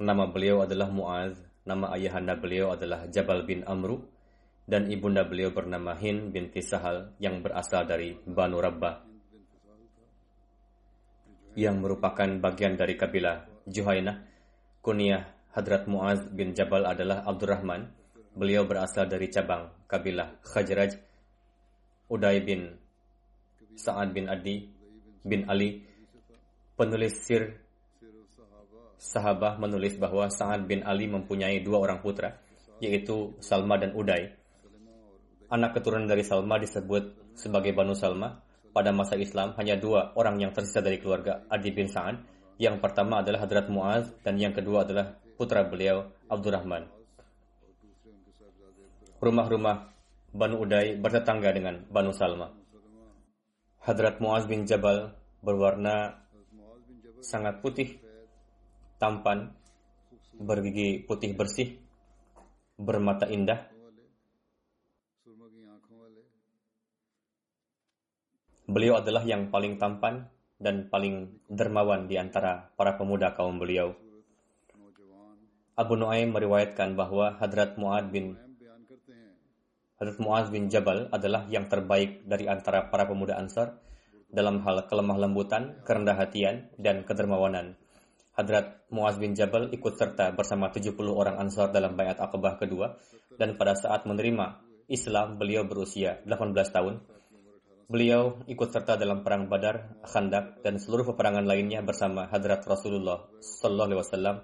Nama beliau adalah Muaz, nama ayahanda beliau adalah Jabal bin Amru, dan ibunda beliau bernama Hin binti Sahal yang berasal dari Banu Rabbah, yang merupakan bagian dari kabilah Juhainah. Kunyah Hadrat Muaz bin Jabal adalah Abdurrahman. Beliau berasal dari cabang kabilah Khajraj. Uday bin Sa'ad bin Adi bin Ali, penulis sir sahabah menulis bahwa Sa'ad bin Ali mempunyai dua orang putra, yaitu Salma dan Uday. Anak keturunan dari Salma disebut sebagai Banu Salma. Pada masa Islam, hanya dua orang yang tersisa dari keluarga Adi bin Sa'ad. Yang pertama adalah Hadrat Muaz, dan yang kedua adalah putra beliau, Abdurrahman. Rumah-rumah Banu Uday bertetangga dengan Banu Salma. Hadrat Muaz bin Jabal berwarna sangat putih, tampan, bergigi putih bersih, bermata indah. Beliau adalah yang paling tampan dan paling dermawan di antara para pemuda kaum beliau. Abu Nuaim meriwayatkan bahwa Hadrat Muaz bin Hadrat Muaz bin Jabal adalah yang terbaik dari antara para pemuda Ansar dalam hal kelemah lembutan, kerendah hatian, dan kedermawanan. Hadrat Muaz bin Jabal ikut serta bersama 70 orang Ansar dalam bayat Aqabah kedua, dan pada saat menerima Islam beliau berusia 18 tahun. Beliau ikut serta dalam perang Badar, Khandak, dan seluruh peperangan lainnya bersama Hadrat Rasulullah Sallallahu Alaihi Wasallam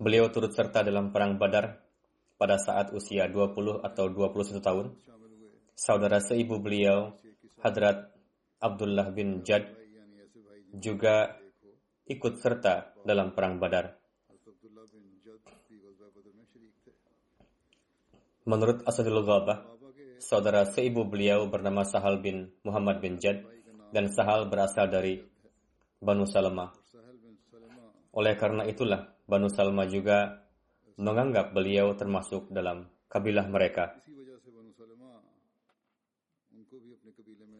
Beliau turut serta dalam perang Badar pada saat usia 20 atau 21 tahun. Saudara seibu beliau, Hadrat Abdullah bin Jad, juga ikut serta dalam perang Badar. Menurut Asadul Ghabah, saudara seibu beliau bernama Sahal bin Muhammad bin Jad dan Sahal berasal dari Banu Salamah. Oleh karena itulah, Banu Salma juga menganggap beliau termasuk dalam kabilah mereka.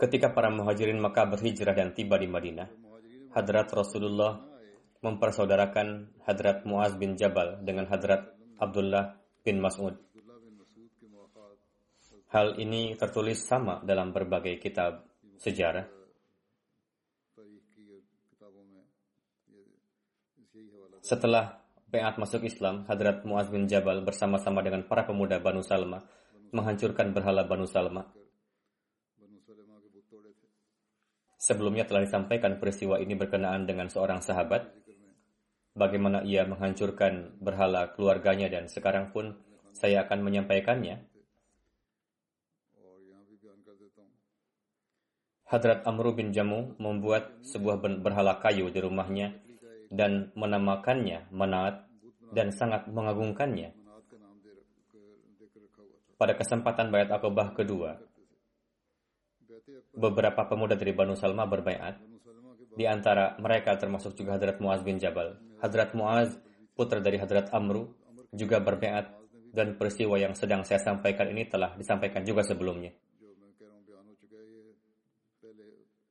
Ketika para muhajirin Makkah berhijrah dan tiba di Madinah, Hadrat Rasulullah mempersaudarakan Hadrat Muaz bin Jabal dengan Hadrat Abdullah bin Mas'ud. Hal ini tertulis sama dalam berbagai kitab sejarah. Setelah Beat masuk Islam, Hadrat Muaz bin Jabal bersama-sama dengan para pemuda Banu Salma menghancurkan berhala Banu Salma. Sebelumnya telah disampaikan peristiwa ini berkenaan dengan seorang sahabat, bagaimana ia menghancurkan berhala keluarganya dan sekarang pun saya akan menyampaikannya. Hadrat Amru bin Jamu membuat sebuah berhala kayu di rumahnya dan menamakannya Manat dan sangat mengagungkannya. Pada kesempatan bayat Aqabah kedua, beberapa pemuda dari Banu Salma berbaiat Di antara mereka termasuk juga Hadrat Muaz bin Jabal. Hadrat Muaz, putra dari Hadrat Amru, juga berbeat dan peristiwa yang sedang saya sampaikan ini telah disampaikan juga sebelumnya.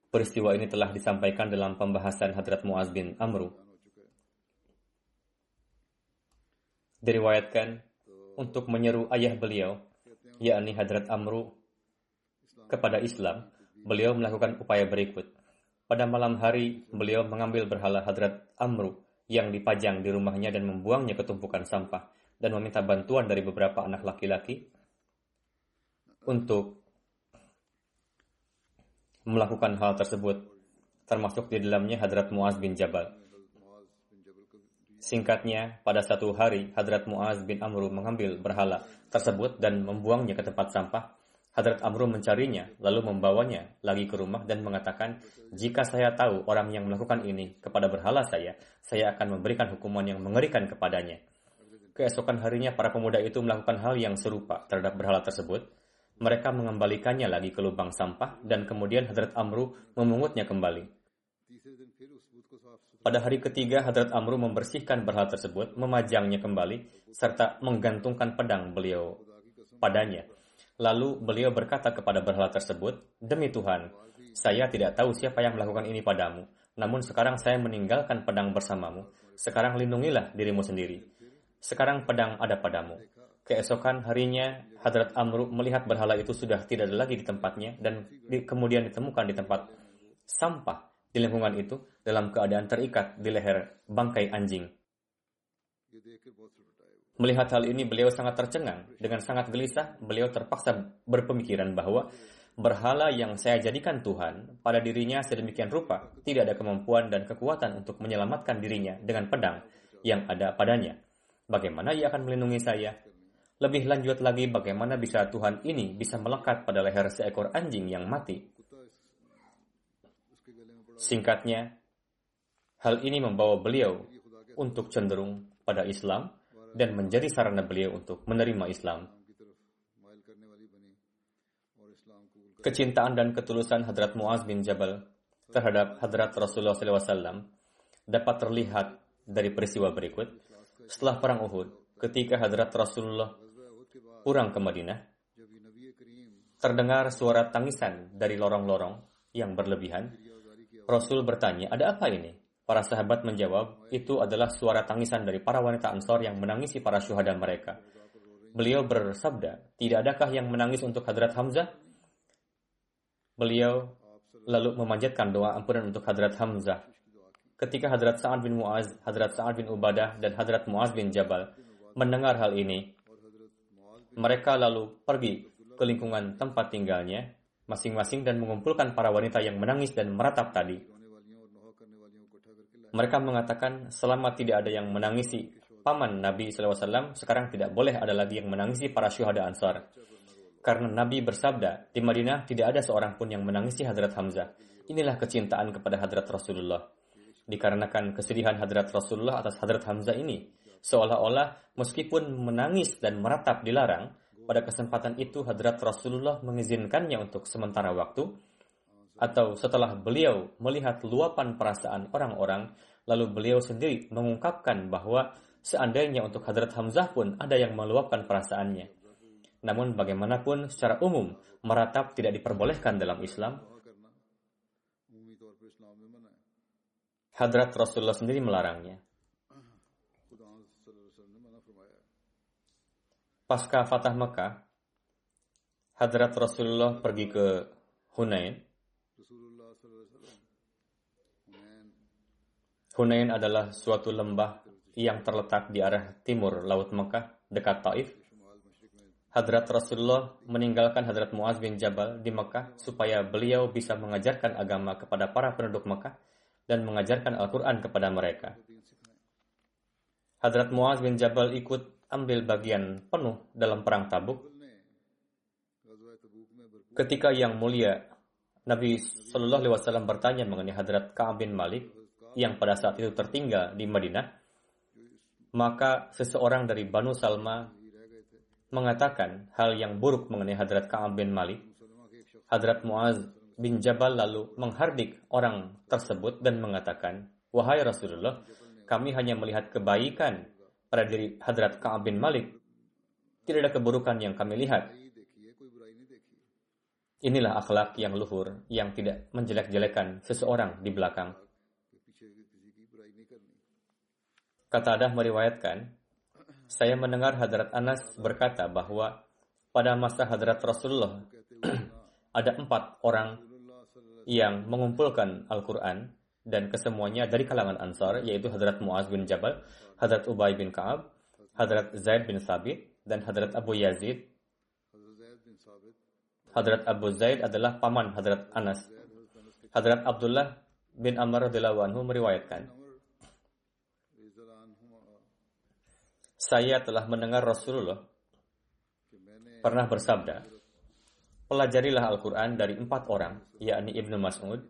Peristiwa ini telah disampaikan dalam pembahasan Hadrat Muaz bin Amru. Diriwayatkan untuk menyeru ayah beliau, yakni Hadrat Amru, kepada Islam, beliau melakukan upaya berikut. Pada malam hari, beliau mengambil berhala Hadrat Amru yang dipajang di rumahnya dan membuangnya ke tumpukan sampah dan meminta bantuan dari beberapa anak laki-laki untuk melakukan hal tersebut, termasuk di dalamnya Hadrat Muaz bin Jabal. Singkatnya, pada satu hari, Hadrat Muaz bin Amru mengambil berhala tersebut dan membuangnya ke tempat sampah Hadrat Amru mencarinya, lalu membawanya lagi ke rumah dan mengatakan, jika saya tahu orang yang melakukan ini kepada berhala saya, saya akan memberikan hukuman yang mengerikan kepadanya. Keesokan harinya para pemuda itu melakukan hal yang serupa terhadap berhala tersebut. Mereka mengembalikannya lagi ke lubang sampah dan kemudian Hadrat Amru memungutnya kembali. Pada hari ketiga, Hadrat Amru membersihkan berhala tersebut, memajangnya kembali, serta menggantungkan pedang beliau padanya Lalu beliau berkata kepada berhala tersebut, Demi Tuhan, saya tidak tahu siapa yang melakukan ini padamu. Namun sekarang saya meninggalkan pedang bersamamu. Sekarang lindungilah dirimu sendiri. Sekarang pedang ada padamu. Keesokan harinya, Hadrat Amru melihat berhala itu sudah tidak ada lagi di tempatnya dan di, kemudian ditemukan di tempat sampah di lingkungan itu dalam keadaan terikat di leher bangkai anjing. Melihat hal ini, beliau sangat tercengang. Dengan sangat gelisah, beliau terpaksa berpemikiran bahwa berhala yang saya jadikan Tuhan pada dirinya sedemikian rupa tidak ada kemampuan dan kekuatan untuk menyelamatkan dirinya dengan pedang yang ada padanya. Bagaimana ia akan melindungi saya? Lebih lanjut lagi, bagaimana bisa Tuhan ini bisa melekat pada leher seekor anjing yang mati? Singkatnya, hal ini membawa beliau untuk cenderung pada Islam dan menjadi sarana beliau untuk menerima Islam. Kecintaan dan ketulusan Hadrat Muaz bin Jabal terhadap Hadrat Rasulullah SAW dapat terlihat dari peristiwa berikut. Setelah Perang Uhud, ketika Hadrat Rasulullah pulang ke Madinah, terdengar suara tangisan dari lorong-lorong yang berlebihan. Rasul bertanya, ada apa ini? Para sahabat menjawab, itu adalah suara tangisan dari para wanita Ansor yang menangisi para syuhada mereka. Beliau bersabda, tidak adakah yang menangis untuk Hadrat Hamzah? Beliau lalu memanjatkan doa ampunan untuk Hadrat Hamzah. Ketika Hadrat Sa'ad bin Mu'az, Hadrat Sa'ad bin Ubadah, dan Hadrat Mu'az bin Jabal mendengar hal ini, mereka lalu pergi ke lingkungan tempat tinggalnya masing-masing dan mengumpulkan para wanita yang menangis dan meratap tadi. Mereka mengatakan selama tidak ada yang menangisi paman Nabi SAW, sekarang tidak boleh ada lagi yang menangisi para syuhada Ansar. Karena Nabi bersabda, di Madinah tidak ada seorang pun yang menangisi Hadrat Hamzah. Inilah kecintaan kepada Hadrat Rasulullah. Dikarenakan kesedihan Hadrat Rasulullah atas Hadrat Hamzah ini, seolah-olah meskipun menangis dan meratap dilarang, pada kesempatan itu Hadrat Rasulullah mengizinkannya untuk sementara waktu atau setelah beliau melihat luapan perasaan orang-orang, lalu beliau sendiri mengungkapkan bahwa seandainya untuk Hadrat Hamzah pun ada yang meluapkan perasaannya. Namun bagaimanapun secara umum meratap tidak diperbolehkan dalam Islam. Hadrat Rasulullah sendiri melarangnya. Pasca Fatah Mekah, Hadrat Rasulullah pergi ke Hunain Hunain adalah suatu lembah yang terletak di arah timur Laut Mekah, dekat Taif. Hadrat Rasulullah meninggalkan Hadrat Muaz bin Jabal di Mekah supaya beliau bisa mengajarkan agama kepada para penduduk Mekah dan mengajarkan Al-Quran kepada mereka. Hadrat Muaz bin Jabal ikut ambil bagian penuh dalam perang tabuk. Ketika yang mulia Nabi Shallallahu Alaihi Wasallam bertanya mengenai Hadrat Kaab bin Malik, yang pada saat itu tertinggal di Madinah, maka seseorang dari Banu Salma mengatakan hal yang buruk mengenai Hadrat Ka'ab bin Malik. Hadrat Muaz bin Jabal lalu menghardik orang tersebut dan mengatakan, Wahai Rasulullah, kami hanya melihat kebaikan pada diri Hadrat Ka'ab bin Malik. Tidak ada keburukan yang kami lihat. Inilah akhlak yang luhur yang tidak menjelek-jelekan seseorang di belakang. Kata Adah meriwayatkan, saya mendengar Hadrat Anas berkata bahwa pada masa Hadrat Rasulullah ada empat orang yang mengumpulkan Al-Quran dan kesemuanya dari kalangan Ansar, yaitu Hadrat Muaz bin Jabal, Hadrat Ubay bin Ka'ab, Hadrat Zaid bin Sabit, dan Hadrat Abu Yazid Hadrat Abu Zaid adalah paman Hadrat Anas. Hadrat Abdullah bin Amr radhiyallahu meriwayatkan, Saya telah mendengar Rasulullah pernah bersabda, Pelajarilah Al-Quran dari empat orang, yakni Ibnu Mas'ud,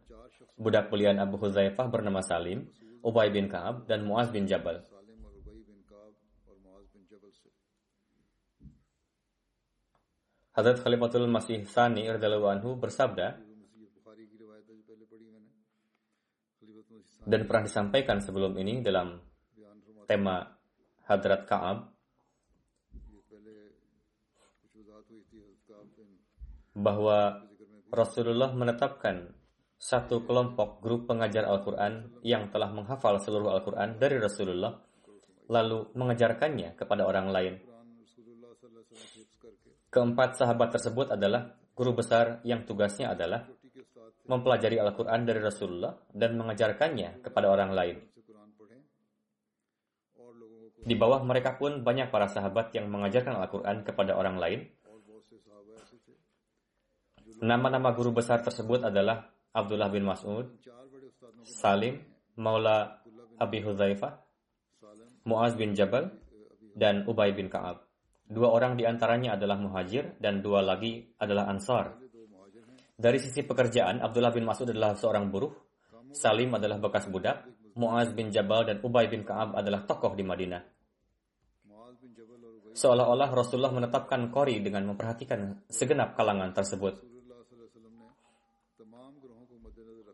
budak pilihan Abu Huzaifah bernama Salim, Ubay bin Ka'ab, dan Muaz bin Jabal. Hadrat Khalifatul Masih Sani anhu bersabda dan pernah disampaikan sebelum ini dalam tema Hadrat Ka'ab bahwa Rasulullah menetapkan satu kelompok grup pengajar Al-Quran yang telah menghafal seluruh Al-Quran dari Rasulullah lalu mengejarkannya kepada orang lain. Keempat sahabat tersebut adalah guru besar yang tugasnya adalah mempelajari Al-Quran dari Rasulullah dan mengajarkannya kepada orang lain. Di bawah mereka pun banyak para sahabat yang mengajarkan Al-Quran kepada orang lain. Nama-nama guru besar tersebut adalah Abdullah bin Mas'ud, Salim, Maula Abi Huzaifah, Muaz bin Jabal, dan Ubay bin Ka'ab. Dua orang di antaranya adalah muhajir dan dua lagi adalah ansar. Dari sisi pekerjaan, Abdullah bin Mas'ud adalah seorang buruh, Salim adalah bekas budak, Muaz bin Jabal dan Ubay bin Ka'ab adalah tokoh di Madinah. Seolah-olah Rasulullah menetapkan kori dengan memperhatikan segenap kalangan tersebut.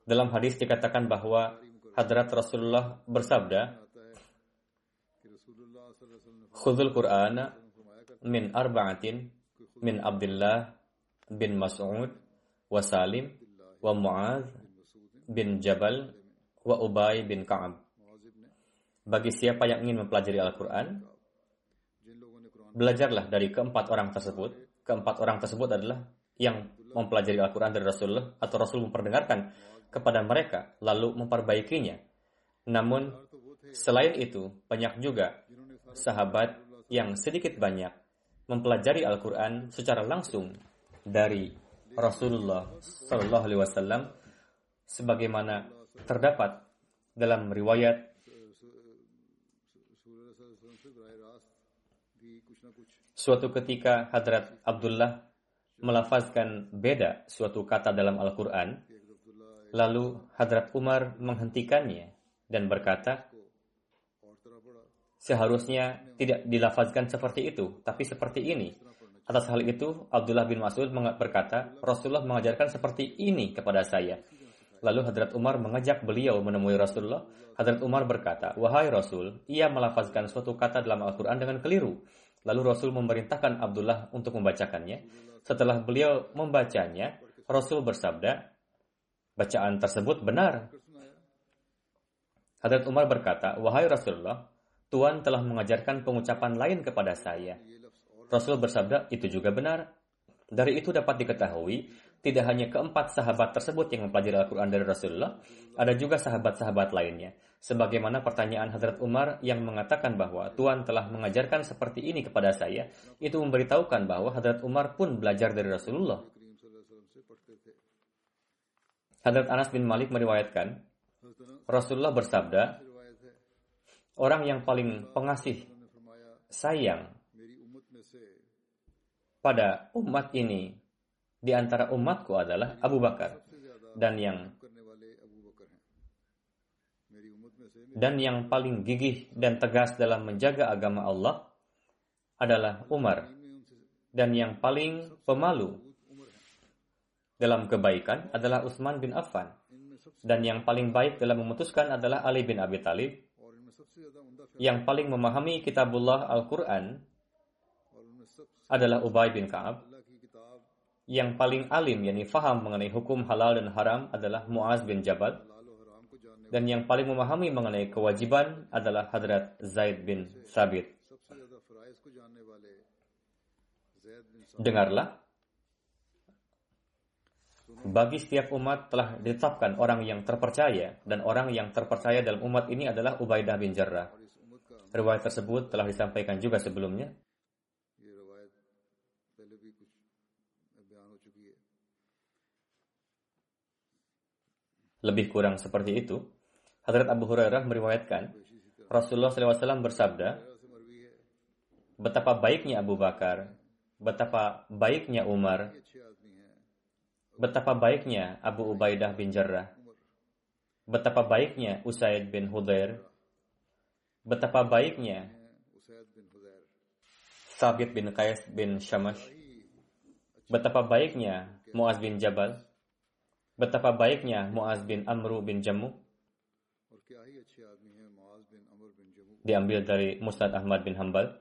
Dalam hadis dikatakan bahwa hadrat Rasulullah bersabda, Khudul Qur'ana min arba'atin min Abdullah bin Mas'ud wa Salim wa Mu'adh bin Jabal wa Ubay bin Ka'ab. Bagi siapa yang ingin mempelajari Al-Quran, belajarlah dari keempat orang tersebut. Keempat orang tersebut adalah yang mempelajari Al-Quran dari Rasulullah atau Rasul memperdengarkan kepada mereka lalu memperbaikinya. Namun, selain itu, banyak juga sahabat yang sedikit banyak mempelajari Al-Quran secara langsung dari Rasulullah Shallallahu Alaihi Wasallam, sebagaimana terdapat dalam riwayat Suatu ketika Hadrat Abdullah melafazkan beda suatu kata dalam Al-Quran, lalu Hadrat Umar menghentikannya dan berkata, Seharusnya tidak dilafazkan seperti itu, tapi seperti ini. Atas hal itu, Abdullah bin Mas'ud berkata, Rasulullah mengajarkan seperti ini kepada saya. Lalu Hadrat Umar mengajak beliau menemui Rasulullah. Hadrat Umar berkata, Wahai Rasul, ia melafazkan suatu kata dalam Al-Quran dengan keliru. Lalu Rasul memerintahkan Abdullah untuk membacakannya. Setelah beliau membacanya, Rasul bersabda, bacaan tersebut benar. Hadrat Umar berkata, Wahai Rasulullah, Tuhan telah mengajarkan pengucapan lain kepada saya. Rasul bersabda, itu juga benar. Dari itu dapat diketahui, tidak hanya keempat sahabat tersebut yang mempelajari Al-Quran dari Rasulullah, ada juga sahabat-sahabat lainnya. Sebagaimana pertanyaan Hadrat Umar yang mengatakan bahwa Tuhan telah mengajarkan seperti ini kepada saya, itu memberitahukan bahwa Hadrat Umar pun belajar dari Rasulullah. Hadrat Anas bin Malik meriwayatkan, Rasulullah bersabda, orang yang paling pengasih sayang pada umat ini di antara umatku adalah Abu Bakar dan yang dan yang paling gigih dan tegas dalam menjaga agama Allah adalah Umar dan yang paling pemalu dalam kebaikan adalah Utsman bin Affan. Dan yang paling baik dalam memutuskan adalah Ali bin Abi Thalib. Yang paling memahami kitabullah Al-Quran adalah Ubay bin Ka'ab. Yang paling alim, yakni faham mengenai hukum halal dan haram adalah Muaz bin Jabal. Dan yang paling memahami mengenai kewajiban adalah Hadrat Zaid bin Sabit. Dengarlah, bagi setiap umat telah ditetapkan orang yang terpercaya dan orang yang terpercaya dalam umat ini adalah Ubaidah bin Jarrah. Riwayat tersebut telah disampaikan juga sebelumnya. Lebih kurang seperti itu. Hadrat Abu Hurairah meriwayatkan, Rasulullah SAW bersabda, betapa baiknya Abu Bakar, betapa baiknya Umar, betapa baiknya Abu Ubaidah bin Jarrah, betapa baiknya Usaid bin Hudair, betapa baiknya Sabit bin Qais bin Shamash, betapa baiknya Muaz bin Jabal, betapa baiknya Muaz bin Amru bin Jamu, diambil dari Musnad Ahmad bin Hambal.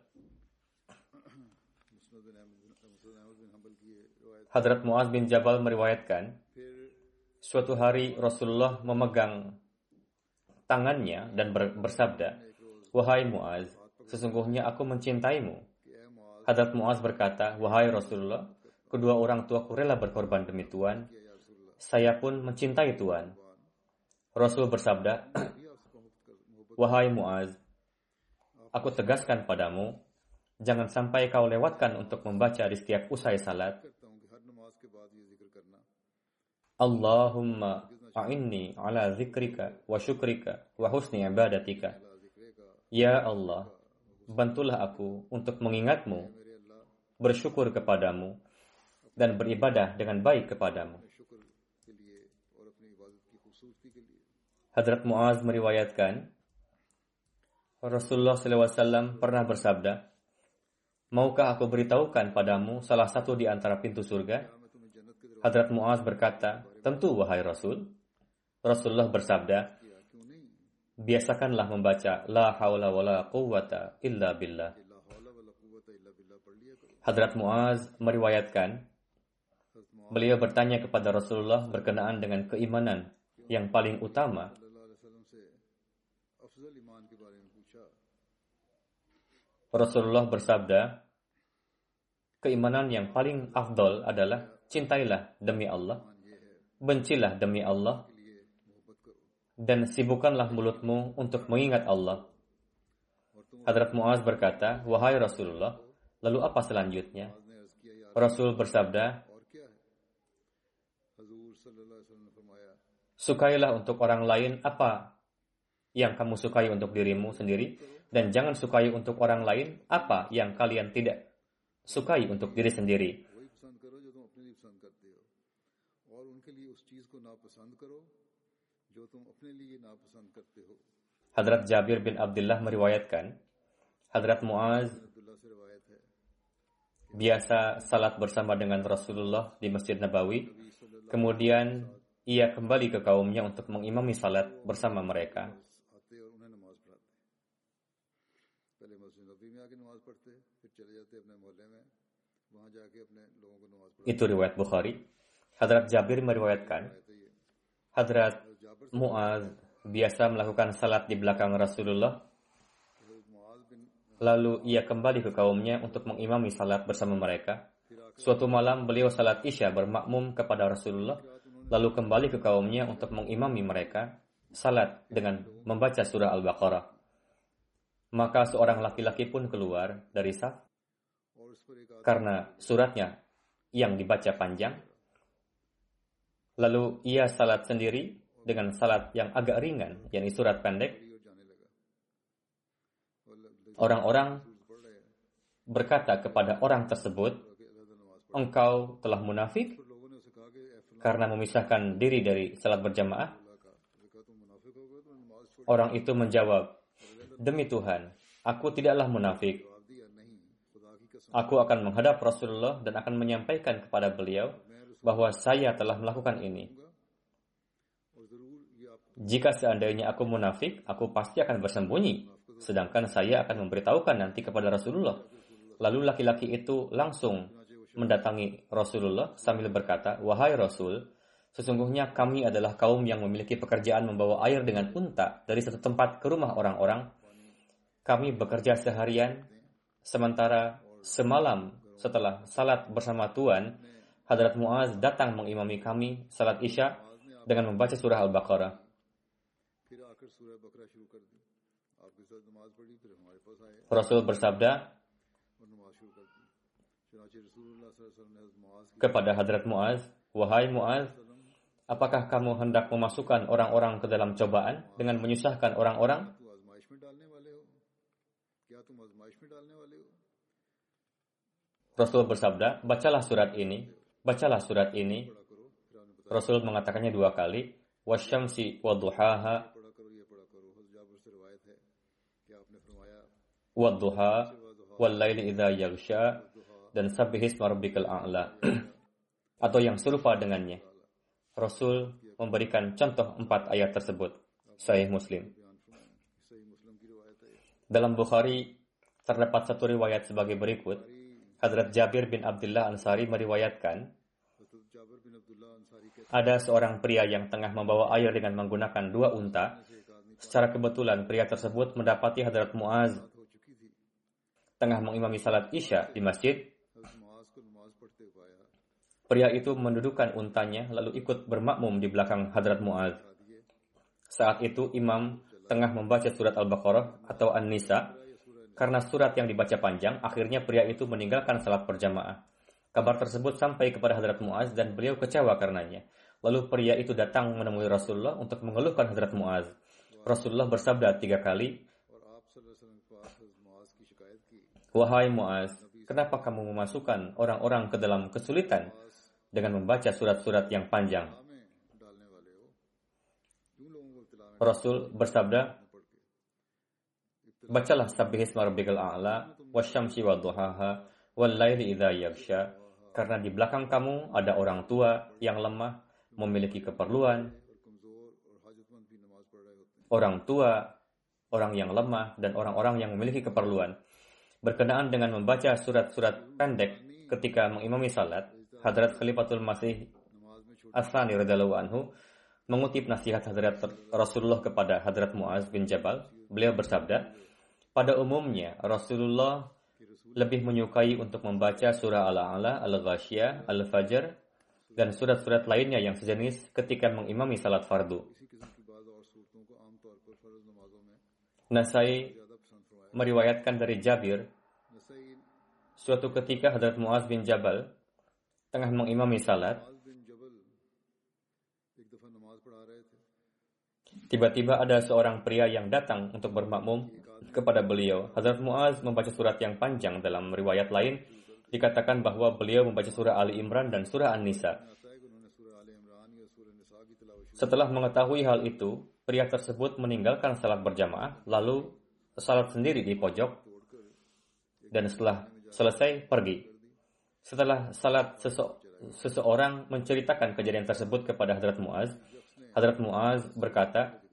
Hadrat Muaz bin Jabal meriwayatkan, suatu hari Rasulullah memegang tangannya dan bersabda, Wahai Muaz, sesungguhnya aku mencintaimu. Hadrat Muaz berkata, Wahai Rasulullah, kedua orang tuaku rela berkorban demi Tuhan. Saya pun mencintai Tuhan. Rasul bersabda, Wahai Muaz, aku tegaskan padamu, jangan sampai kau lewatkan untuk membaca di setiap usai salat, Allahumma a'inni ala zikrika wa syukrika wa husni ibadatika. Ya Allah, bantulah aku untuk mengingatmu, bersyukur kepadamu, dan beribadah dengan baik kepadamu. Hadrat Muaz meriwayatkan, Rasulullah SAW pernah bersabda, Maukah aku beritahukan padamu salah satu di antara pintu surga? Hadrat Muaz berkata, tentu wahai Rasul. Rasulullah bersabda, biasakanlah membaca La hawla wa la quwwata illa billah. Hadrat Muaz meriwayatkan, beliau bertanya kepada Rasulullah berkenaan dengan keimanan yang paling utama. Rasulullah bersabda, keimanan yang paling afdol adalah cintailah demi Allah, bencilah demi Allah, dan sibukkanlah mulutmu untuk mengingat Allah. Hadrat Muaz berkata, Wahai Rasulullah, lalu apa selanjutnya? Rasul bersabda, Sukailah untuk orang lain apa yang kamu sukai untuk dirimu sendiri, dan jangan sukai untuk orang lain apa yang kalian tidak sukai untuk diri sendiri. Hadrat Jabir bin Abdullah meriwayatkan, Hadrat Muaz biasa salat bersama dengan Rasulullah di Masjid Nabawi. Kemudian ia kembali ke kaumnya untuk mengimami salat bersama mereka. Itu riwayat Bukhari. Hadrat Jabir meriwayatkan, Hadrat Muaz biasa melakukan salat di belakang Rasulullah. Lalu ia kembali ke kaumnya untuk mengimami salat bersama mereka. Suatu malam beliau salat isya bermakmum kepada Rasulullah, lalu kembali ke kaumnya untuk mengimami mereka salat dengan membaca surah Al-Baqarah. Maka seorang laki-laki pun keluar dari saf karena suratnya yang dibaca panjang Lalu ia salat sendiri dengan salat yang agak ringan, yakni surat pendek. Orang-orang berkata kepada orang tersebut, engkau telah munafik karena memisahkan diri dari salat berjamaah. Orang itu menjawab, demi Tuhan, aku tidaklah munafik. Aku akan menghadap Rasulullah dan akan menyampaikan kepada beliau bahwa saya telah melakukan ini. Jika seandainya aku munafik, aku pasti akan bersembunyi, sedangkan saya akan memberitahukan nanti kepada Rasulullah. Lalu laki-laki itu langsung mendatangi Rasulullah sambil berkata, "Wahai Rasul, sesungguhnya kami adalah kaum yang memiliki pekerjaan membawa air dengan unta dari satu tempat ke rumah orang-orang. Kami bekerja seharian, sementara semalam setelah salat bersama Tuhan, Hadrat Muaz datang mengimami kami salat Isya dengan membaca surah Al-Baqarah. Rasul bersabda kepada Hadrat Muaz, Wahai Muaz, apakah kamu hendak memasukkan orang-orang ke dalam cobaan dengan menyusahkan orang-orang? Rasul bersabda, bacalah surat ini, bacalah surat ini. Rasul mengatakannya dua kali, wasyamsi waduhaha wadduha wal laili idza yaghsha dan sabbihis rabbikal a'la atau yang serupa dengannya. Rasul memberikan contoh empat ayat tersebut. Sahih Muslim. Dalam Bukhari terdapat satu riwayat sebagai berikut. Hadrat Jabir bin Abdullah Ansari meriwayatkan, ada seorang pria yang tengah membawa air dengan menggunakan dua unta. Secara kebetulan pria tersebut mendapati Hadrat Muaz tengah mengimami salat Isya di masjid. Pria itu mendudukkan untanya lalu ikut bermakmum di belakang Hadrat Muaz. Saat itu imam tengah membaca surat Al-Baqarah atau An-Nisa karena surat yang dibaca panjang, akhirnya pria itu meninggalkan salat berjamaah. Kabar tersebut sampai kepada Hadrat Muaz dan beliau kecewa karenanya. Lalu pria itu datang menemui Rasulullah untuk mengeluhkan Hadrat Muaz. Rasulullah bersabda tiga kali, Wahai Muaz, kenapa kamu memasukkan orang-orang ke dalam kesulitan dengan membaca surat-surat yang panjang? Rasul bersabda, Bacalah sabbihisma rabbikal a'la wasyamsi wadduhaha wal laili idza yaghsha. Karena di belakang kamu ada orang tua yang lemah memiliki keperluan. Orang tua orang yang lemah dan orang-orang yang memiliki keperluan. Berkenaan dengan membaca surat-surat pendek ketika mengimami salat Hadrat Khalifatul Masih Asani radhiyallahu anhu mengutip nasihat Hadrat Rasulullah kepada Hadrat Muaz bin Jabal. Beliau bersabda pada umumnya, Rasulullah lebih menyukai untuk membaca surah Al-A'la, Al-Ghashiyah, Al-Fajr, dan surat-surat lainnya yang sejenis ketika mengimami salat fardu. Nasai meriwayatkan dari Jabir, suatu ketika Hadrat Muaz bin Jabal tengah mengimami salat, tiba-tiba ada seorang pria yang datang untuk bermakmum kepada beliau. Hazrat Muaz membaca surat yang panjang dalam riwayat lain dikatakan bahwa beliau membaca surah Ali Imran dan surah An-Nisa. Setelah mengetahui hal itu, pria tersebut meninggalkan salat berjamaah lalu salat sendiri di pojok dan setelah selesai pergi. Setelah salat sese seseorang menceritakan kejadian tersebut kepada Hadrat Muaz, Hadrat Muaz berkata,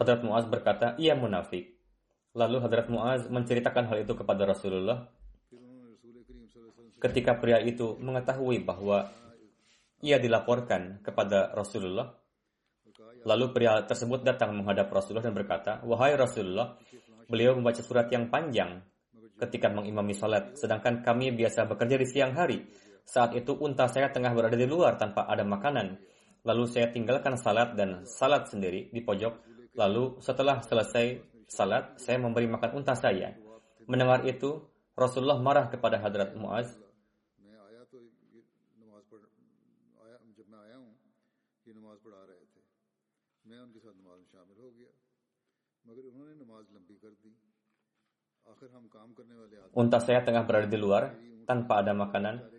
Hadrat Muaz berkata, ia munafik. Lalu Hadrat Muaz menceritakan hal itu kepada Rasulullah. Ketika pria itu mengetahui bahwa ia dilaporkan kepada Rasulullah, lalu pria tersebut datang menghadap Rasulullah dan berkata, Wahai Rasulullah, beliau membaca surat yang panjang ketika mengimami salat, sedangkan kami biasa bekerja di siang hari. Saat itu unta saya tengah berada di luar tanpa ada makanan. Lalu saya tinggalkan salat dan salat sendiri di pojok. Lalu setelah selesai salat, saya memberi makan unta saya. Mendengar itu, Rasulullah marah kepada Hadrat Muaz. Unta saya tengah berada di luar tanpa ada makanan.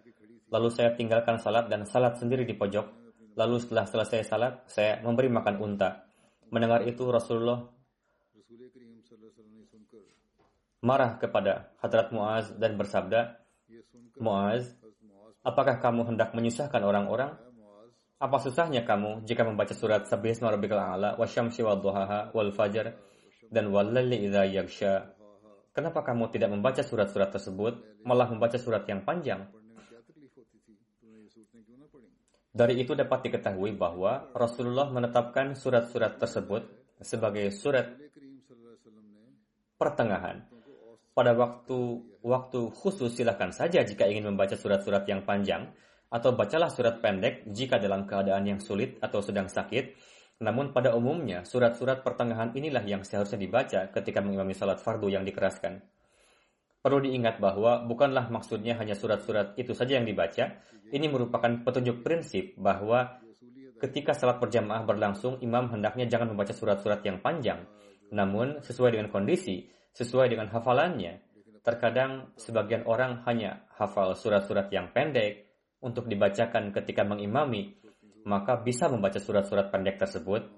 Lalu saya tinggalkan salat dan salat sendiri di pojok. Lalu setelah selesai salat, saya memberi makan unta. Mendengar itu Rasulullah marah kepada Hadrat Muaz dan bersabda, Muaz, apakah kamu hendak menyusahkan orang-orang? Apa susahnya kamu jika membaca surat Sabbihisma Rabbikal A'la wa syamsi wa duhaha wal fajar dan wal lalli idha yaksha? Kenapa kamu tidak membaca surat-surat tersebut, malah membaca surat yang panjang? Dari itu dapat diketahui bahwa Rasulullah menetapkan surat-surat tersebut sebagai surat pertengahan. Pada waktu waktu khusus silahkan saja jika ingin membaca surat-surat yang panjang atau bacalah surat pendek jika dalam keadaan yang sulit atau sedang sakit. Namun pada umumnya surat-surat pertengahan inilah yang seharusnya dibaca ketika mengimami salat fardu yang dikeraskan. Perlu diingat bahwa bukanlah maksudnya hanya surat-surat itu saja yang dibaca. Ini merupakan petunjuk prinsip bahwa ketika salat berjamaah berlangsung, imam hendaknya jangan membaca surat-surat yang panjang. Namun, sesuai dengan kondisi, sesuai dengan hafalannya. Terkadang, sebagian orang hanya hafal surat-surat yang pendek untuk dibacakan ketika mengimami, maka bisa membaca surat-surat pendek tersebut.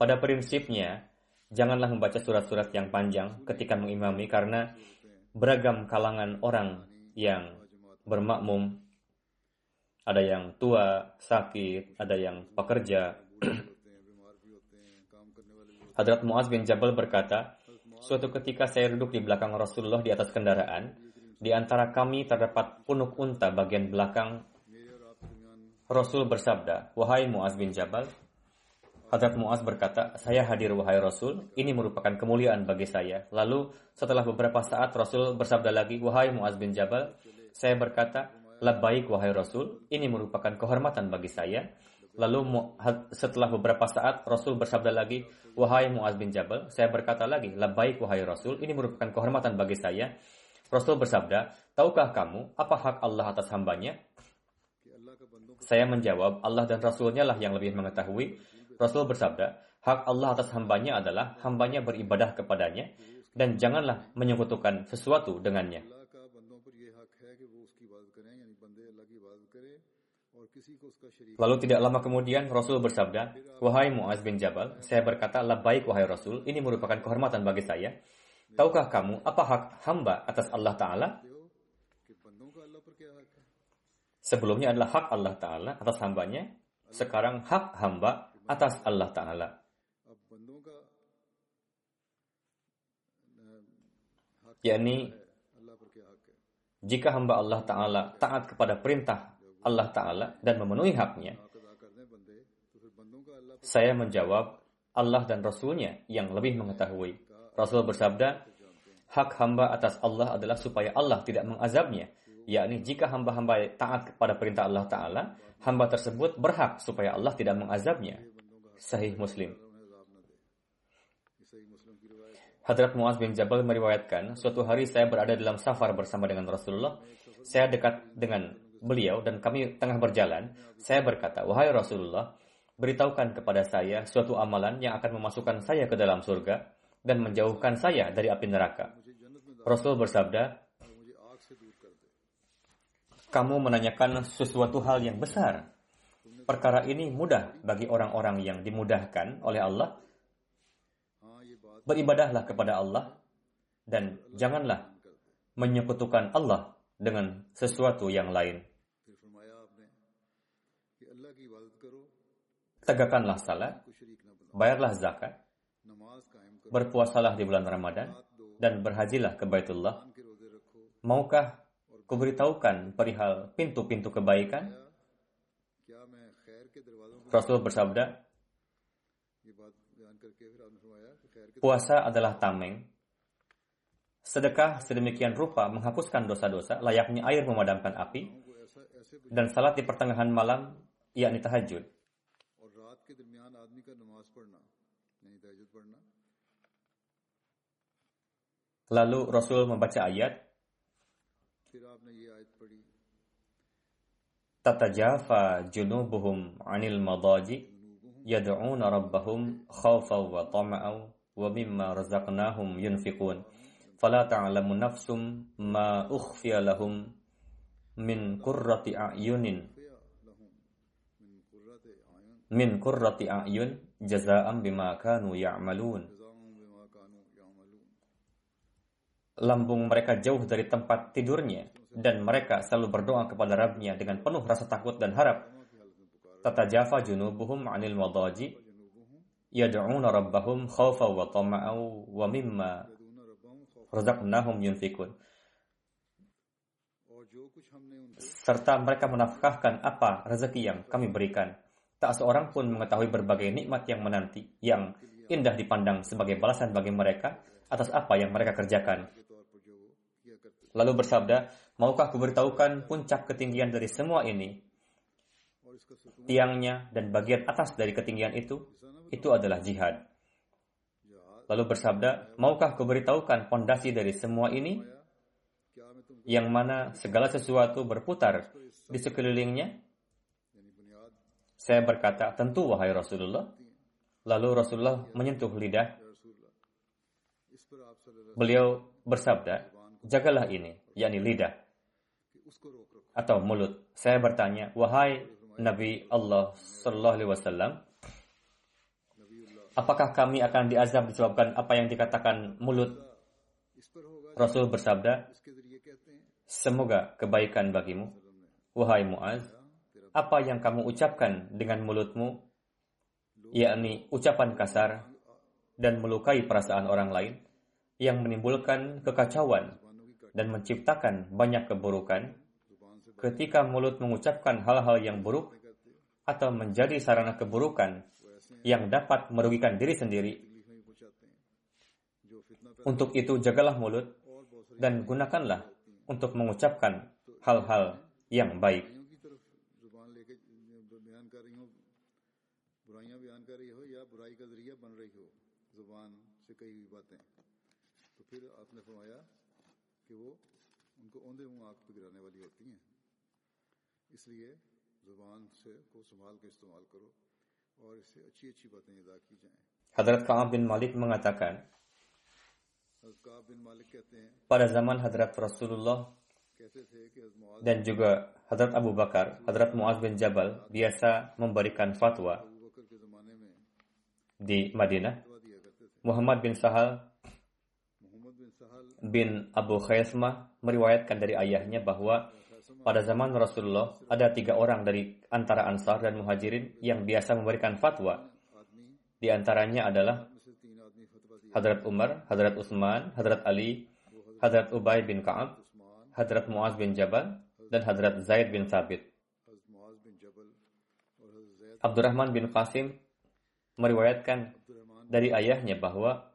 Pada prinsipnya, Janganlah membaca surat-surat yang panjang ketika mengimami karena beragam kalangan orang yang bermakmum. Ada yang tua, sakit, ada yang pekerja. Hadrat Muaz bin Jabal berkata, Suatu ketika saya duduk di belakang Rasulullah di atas kendaraan, di antara kami terdapat punuk unta bagian belakang. Rasul bersabda, Wahai Muaz bin Jabal, Hadrat Muaz berkata, saya hadir wahai Rasul, ini merupakan kemuliaan bagi saya. Lalu setelah beberapa saat Rasul bersabda lagi, wahai Muaz bin Jabal, saya berkata, labbaik wahai Rasul, ini merupakan kehormatan bagi saya. Lalu setelah beberapa saat Rasul bersabda lagi, wahai Muaz bin Jabal, saya berkata lagi, labbaik wahai Rasul, ini merupakan kehormatan bagi saya. Rasul bersabda, tahukah kamu apa hak Allah atas hambanya? Saya menjawab, Allah dan Rasulnya lah yang lebih mengetahui. Rasul bersabda, hak Allah atas hambanya adalah hambanya beribadah kepadanya dan janganlah menyekutukan sesuatu dengannya. Lalu tidak lama kemudian Rasul bersabda, Wahai Muaz bin Jabal, saya berkata, baik wahai Rasul, ini merupakan kehormatan bagi saya. Tahukah kamu apa hak hamba atas Allah Ta'ala? Sebelumnya adalah hak Allah Ta'ala atas hambanya, sekarang hak hamba atas Allah Ta'ala. yakni jika hamba Allah Ta'ala taat kepada perintah Allah Ta'ala dan memenuhi haknya, saya menjawab Allah dan Rasulnya yang lebih mengetahui. Rasul bersabda, hak hamba atas Allah adalah supaya Allah tidak mengazabnya. Yakni jika hamba-hamba taat kepada perintah Allah Ta'ala, hamba tersebut berhak supaya Allah tidak mengazabnya. Sahih Muslim. Hadrat Muaz bin Jabal meriwayatkan, suatu hari saya berada dalam safar bersama dengan Rasulullah. Saya dekat dengan beliau dan kami tengah berjalan. Saya berkata, wahai Rasulullah, beritahukan kepada saya suatu amalan yang akan memasukkan saya ke dalam surga dan menjauhkan saya dari api neraka. Rasul bersabda, kamu menanyakan sesuatu hal yang besar perkara ini mudah bagi orang-orang yang dimudahkan oleh Allah. Beribadahlah kepada Allah dan janganlah menyekutukan Allah dengan sesuatu yang lain. Tegakkanlah salat, bayarlah zakat, berpuasalah di bulan Ramadan, dan berhajilah ke Baitullah. Maukah kuberitahukan perihal pintu-pintu kebaikan? Rasul bersabda, puasa adalah tameng. Sedekah sedemikian rupa menghapuskan dosa-dosa, layaknya air memadamkan api, dan salat di pertengahan malam, yakni tahajud. Lalu Rasul membaca ayat, tatajafa junubuhum 'anil madaji yad'una rabbahum khawfan wa tama'an wa mimma razaqnahum yunfiqun fala ta'lamu nafsum ma ukhfiya lahum min qurrati a'yunin min qurrati a'yun jazaa'an bima kanu ya'malun lambung mereka jauh dari tempat tidurnya dan mereka selalu berdoa kepada Rabbnya dengan penuh rasa takut dan harap. Tata jafa junubuhum anil wadaji yad'una rabbahum khawfa wa tama'a wa mimma razaqnahum yunfikun. Serta mereka menafkahkan apa rezeki yang kami berikan. Tak seorang pun mengetahui berbagai nikmat yang menanti, yang indah dipandang sebagai balasan bagi mereka atas apa yang mereka kerjakan. Lalu bersabda, Maukah kuberitahukan puncak ketinggian dari semua ini? Tiangnya dan bagian atas dari ketinggian itu, itu adalah jihad. Lalu bersabda, maukah kuberitahukan pondasi dari semua ini? Yang mana segala sesuatu berputar di sekelilingnya? Saya berkata, tentu wahai Rasulullah. Lalu Rasulullah menyentuh lidah. Beliau bersabda, jagalah ini, yakni lidah atau mulut. Saya bertanya, wahai Nabi Allah Sallallahu Alaihi Wasallam, apakah kami akan diazab disebabkan apa yang dikatakan mulut? Rasul bersabda, semoga kebaikan bagimu. Wahai Muaz, apa yang kamu ucapkan dengan mulutmu, yakni ucapan kasar dan melukai perasaan orang lain, yang menimbulkan kekacauan dan menciptakan banyak keburukan, ketika mulut mengucapkan hal-hal yang buruk atau menjadi sarana keburukan yang dapat merugikan diri sendiri. Untuk itu jagalah mulut dan gunakanlah untuk mengucapkan hal-hal yang baik. کہ وہ ان کو اوندے منہ آگ इसलिए जुबान से को संभाल के इस्तेमाल करो और इससे अच्छी अच्छी बातें अदा की जाएं Hadrat Ka'ab bin Malik mengatakan, हज़रत काब बिन मालिक कहते हैं pada zaman Hadrat Rasulullah कहते थे कि हज़रत Muaz dan juga Hadrat Abu Bakar, Hadrat Muaz bin Jabal biasa memberikan fatwa Abu बकर के ज़माने में di Madinah. फतवा दिया करते थे Muhammad bin Sahal Mohammad bin Sahal bin Abu Khaismah meriwayatkan dari ayahnya bahwa pada zaman Rasulullah, ada tiga orang dari antara Ansar dan Muhajirin yang biasa memberikan fatwa. Di antaranya adalah Hadrat Umar, Hadrat Utsman, Hadrat Ali, Hadrat Ubay bin Ka'ab, Hadrat Muaz bin Jabal, dan Hadrat Zaid bin Thabit. Abdurrahman bin Qasim meriwayatkan dari ayahnya bahwa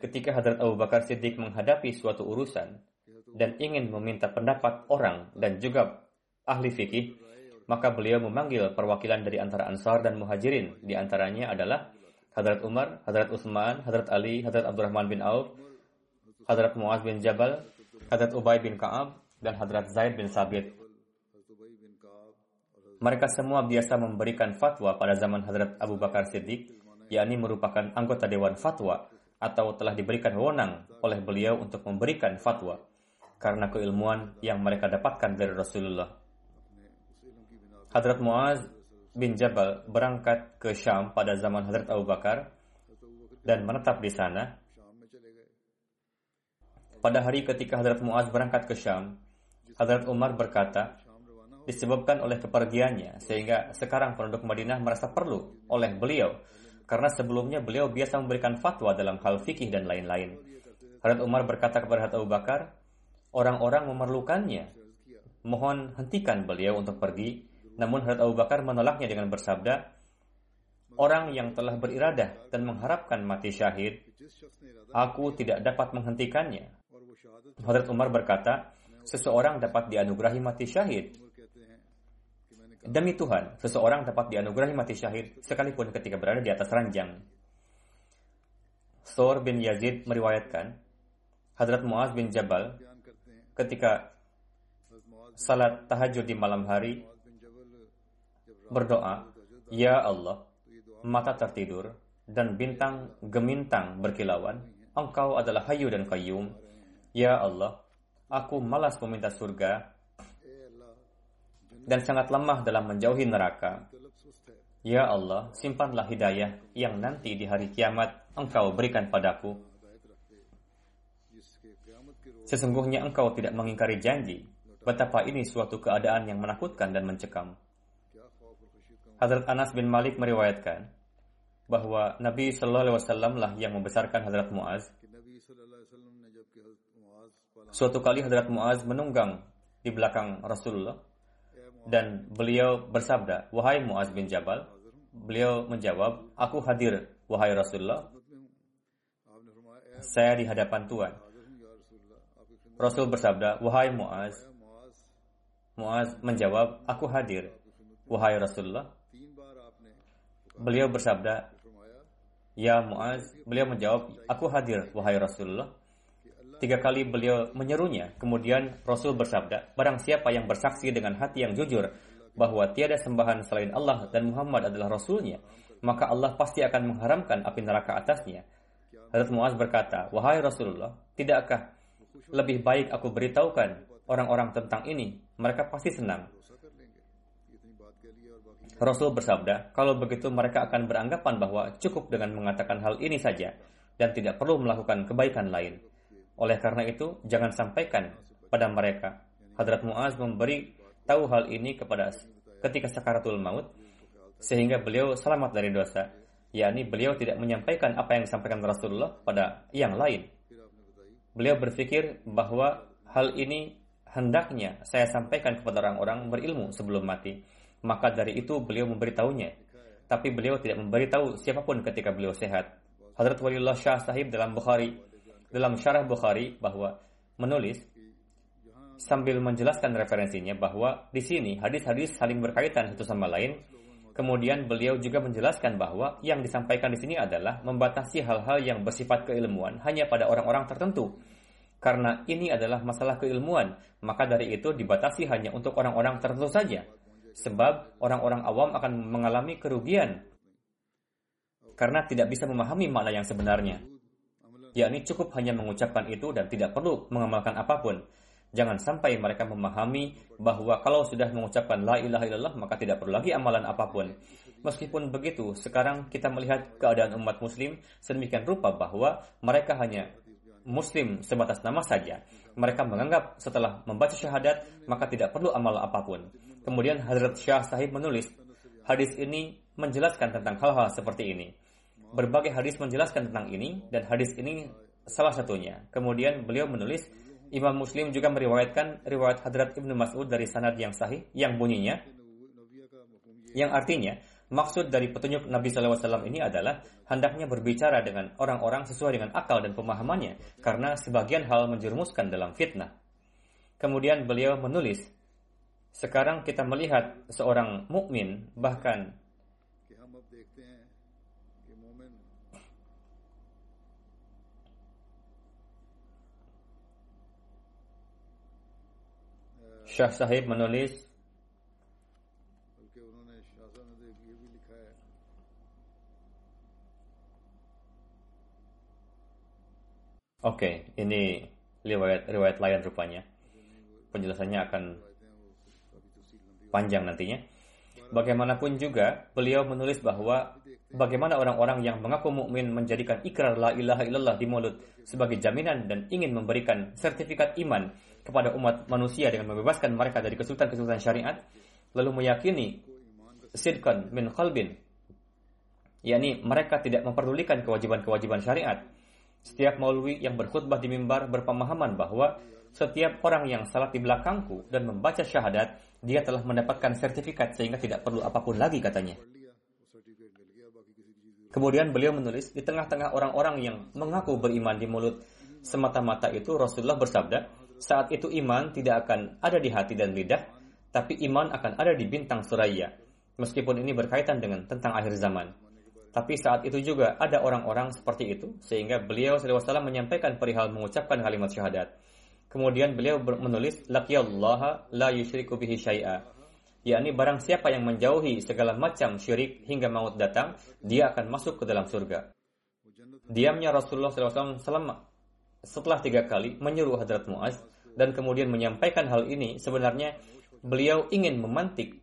ketika Hadrat Abu Bakar Siddiq menghadapi suatu urusan, dan ingin meminta pendapat orang dan juga ahli fikih, maka beliau memanggil perwakilan dari antara Ansar dan Muhajirin. Di antaranya adalah Hadrat Umar, Hadrat Utsman, Hadrat Ali, Hadrat Abdurrahman bin Auf, Hadrat Muaz bin Jabal, Hadrat Ubay bin Ka'ab, dan Hadrat Zaid bin Sabit. Mereka semua biasa memberikan fatwa pada zaman Hadrat Abu Bakar Siddiq, yakni merupakan anggota Dewan Fatwa atau telah diberikan wewenang oleh beliau untuk memberikan fatwa karena keilmuan yang mereka dapatkan dari Rasulullah. Hadrat Muaz bin Jabal berangkat ke Syam pada zaman Hadrat Abu Bakar dan menetap di sana. Pada hari ketika Hadrat Muaz berangkat ke Syam, Hadrat Umar berkata, disebabkan oleh kepergiannya, sehingga sekarang penduduk Madinah merasa perlu oleh beliau, karena sebelumnya beliau biasa memberikan fatwa dalam hal fikih dan lain-lain. Hadrat Umar berkata kepada Hadrat Abu Bakar, orang-orang memerlukannya. Mohon hentikan beliau untuk pergi. Namun Hadrat Abu Bakar menolaknya dengan bersabda, Orang yang telah beriradah dan mengharapkan mati syahid, aku tidak dapat menghentikannya. Hadrat Umar berkata, seseorang dapat dianugerahi mati syahid. Demi Tuhan, seseorang dapat dianugerahi mati syahid sekalipun ketika berada di atas ranjang. Sor bin Yazid meriwayatkan, Hadrat Muaz bin Jabal ketika salat tahajud di malam hari berdoa, Ya Allah, mata tertidur dan bintang gemintang berkilauan, Engkau adalah hayu dan kayum. Ya Allah, aku malas meminta surga dan sangat lemah dalam menjauhi neraka. Ya Allah, simpanlah hidayah yang nanti di hari kiamat Engkau berikan padaku Sesungguhnya Engkau tidak mengingkari janji. Betapa ini suatu keadaan yang menakutkan dan mencekam. Hadrat Anas bin Malik meriwayatkan bahwa Nabi Shallallahu Alaihi Wasallam lah yang membesarkan Hadrat Muaz. Suatu kali Hadrat Muaz menunggang di belakang Rasulullah dan beliau bersabda, "Wahai Muaz bin Jabal." Beliau menjawab, "Aku hadir, wahai Rasulullah. Saya di hadapan Tuhan." Rasul bersabda, "Wahai Muaz." Muaz menjawab, "Aku hadir, wahai Rasulullah." Beliau bersabda, "Ya Muaz." Beliau menjawab, "Aku hadir, wahai Rasulullah." Tiga kali beliau menyerunya. Kemudian Rasul bersabda, barang siapa yang bersaksi dengan hati yang jujur bahwa tiada sembahan selain Allah dan Muhammad adalah Rasulnya, maka Allah pasti akan mengharamkan api neraka atasnya. Hadrat Muaz berkata, Wahai Rasulullah, tidakkah lebih baik aku beritahukan orang-orang tentang ini? Mereka pasti senang. Rasul bersabda, kalau begitu mereka akan beranggapan bahwa cukup dengan mengatakan hal ini saja dan tidak perlu melakukan kebaikan lain. Oleh karena itu, jangan sampaikan pada mereka. Hadrat Muaz memberi tahu hal ini kepada ketika sakaratul maut, sehingga beliau selamat dari dosa. yakni beliau tidak menyampaikan apa yang disampaikan Rasulullah pada yang lain. Beliau berpikir bahwa hal ini hendaknya saya sampaikan kepada orang-orang berilmu sebelum mati. Maka dari itu beliau memberitahunya. Tapi beliau tidak memberitahu siapa pun ketika beliau sehat. Hadrat Waliullah Shah Sahib dalam Bukhari dalam syarah Bukhari bahwa menulis sambil menjelaskan referensinya bahwa di sini hadis-hadis saling berkaitan satu sama lain. Kemudian beliau juga menjelaskan bahwa yang disampaikan di sini adalah membatasi hal-hal yang bersifat keilmuan hanya pada orang-orang tertentu. Karena ini adalah masalah keilmuan, maka dari itu dibatasi hanya untuk orang-orang tertentu saja. Sebab orang-orang awam akan mengalami kerugian karena tidak bisa memahami makna yang sebenarnya yakni cukup hanya mengucapkan itu dan tidak perlu mengamalkan apa pun. Jangan sampai mereka memahami bahwa kalau sudah mengucapkan la ilaha illallah maka tidak perlu lagi amalan apa pun. Meskipun begitu, sekarang kita melihat keadaan umat muslim sedemikian rupa bahwa mereka hanya muslim sebatas nama saja. Mereka menganggap setelah membaca syahadat maka tidak perlu amal apa pun. Kemudian Hazrat Syah Sahib menulis, hadis ini menjelaskan tentang hal-hal seperti ini. Berbagai hadis menjelaskan tentang ini dan hadis ini salah satunya. Kemudian beliau menulis Imam Muslim juga meriwayatkan riwayat Hadrat Ibnu Mas'ud dari sanad yang sahih yang bunyinya yang artinya maksud dari petunjuk Nabi SAW ini adalah hendaknya berbicara dengan orang-orang sesuai dengan akal dan pemahamannya karena sebagian hal menjerumuskan dalam fitnah. Kemudian beliau menulis, sekarang kita melihat seorang mukmin bahkan Syah Sahib menulis Oke, okay, ini riwayat riwayat lain rupanya. Penjelasannya akan panjang nantinya. Bagaimanapun juga, beliau menulis bahwa bagaimana orang-orang yang mengaku mukmin menjadikan ikrar la ilaha illallah di mulut sebagai jaminan dan ingin memberikan sertifikat iman kepada umat manusia dengan membebaskan mereka dari kesulitan-kesulitan syariat, lalu meyakini sidkan min qalbin, yakni mereka tidak memperdulikan kewajiban-kewajiban syariat. Setiap maulwi yang berkhutbah di mimbar berpemahaman bahwa setiap orang yang salat di belakangku dan membaca syahadat, dia telah mendapatkan sertifikat sehingga tidak perlu apa pun lagi katanya. Kemudian beliau menulis, di tengah-tengah orang-orang yang mengaku beriman di mulut semata-mata itu Rasulullah bersabda, saat itu iman tidak akan ada di hati dan lidah, tapi iman akan ada di bintang suraya. Meskipun ini berkaitan dengan tentang akhir zaman. Tapi saat itu juga ada orang-orang seperti itu, sehingga beliau SAW menyampaikan perihal mengucapkan kalimat syahadat. Kemudian beliau menulis, Laqiyallaha la yushriku bihi syai'a. yakni barang siapa yang menjauhi segala macam syirik hingga maut datang, dia akan masuk ke dalam surga. Diamnya Rasulullah SAW selama setelah tiga kali menyuruh Hadrat Muaz dan kemudian menyampaikan hal ini sebenarnya beliau ingin memantik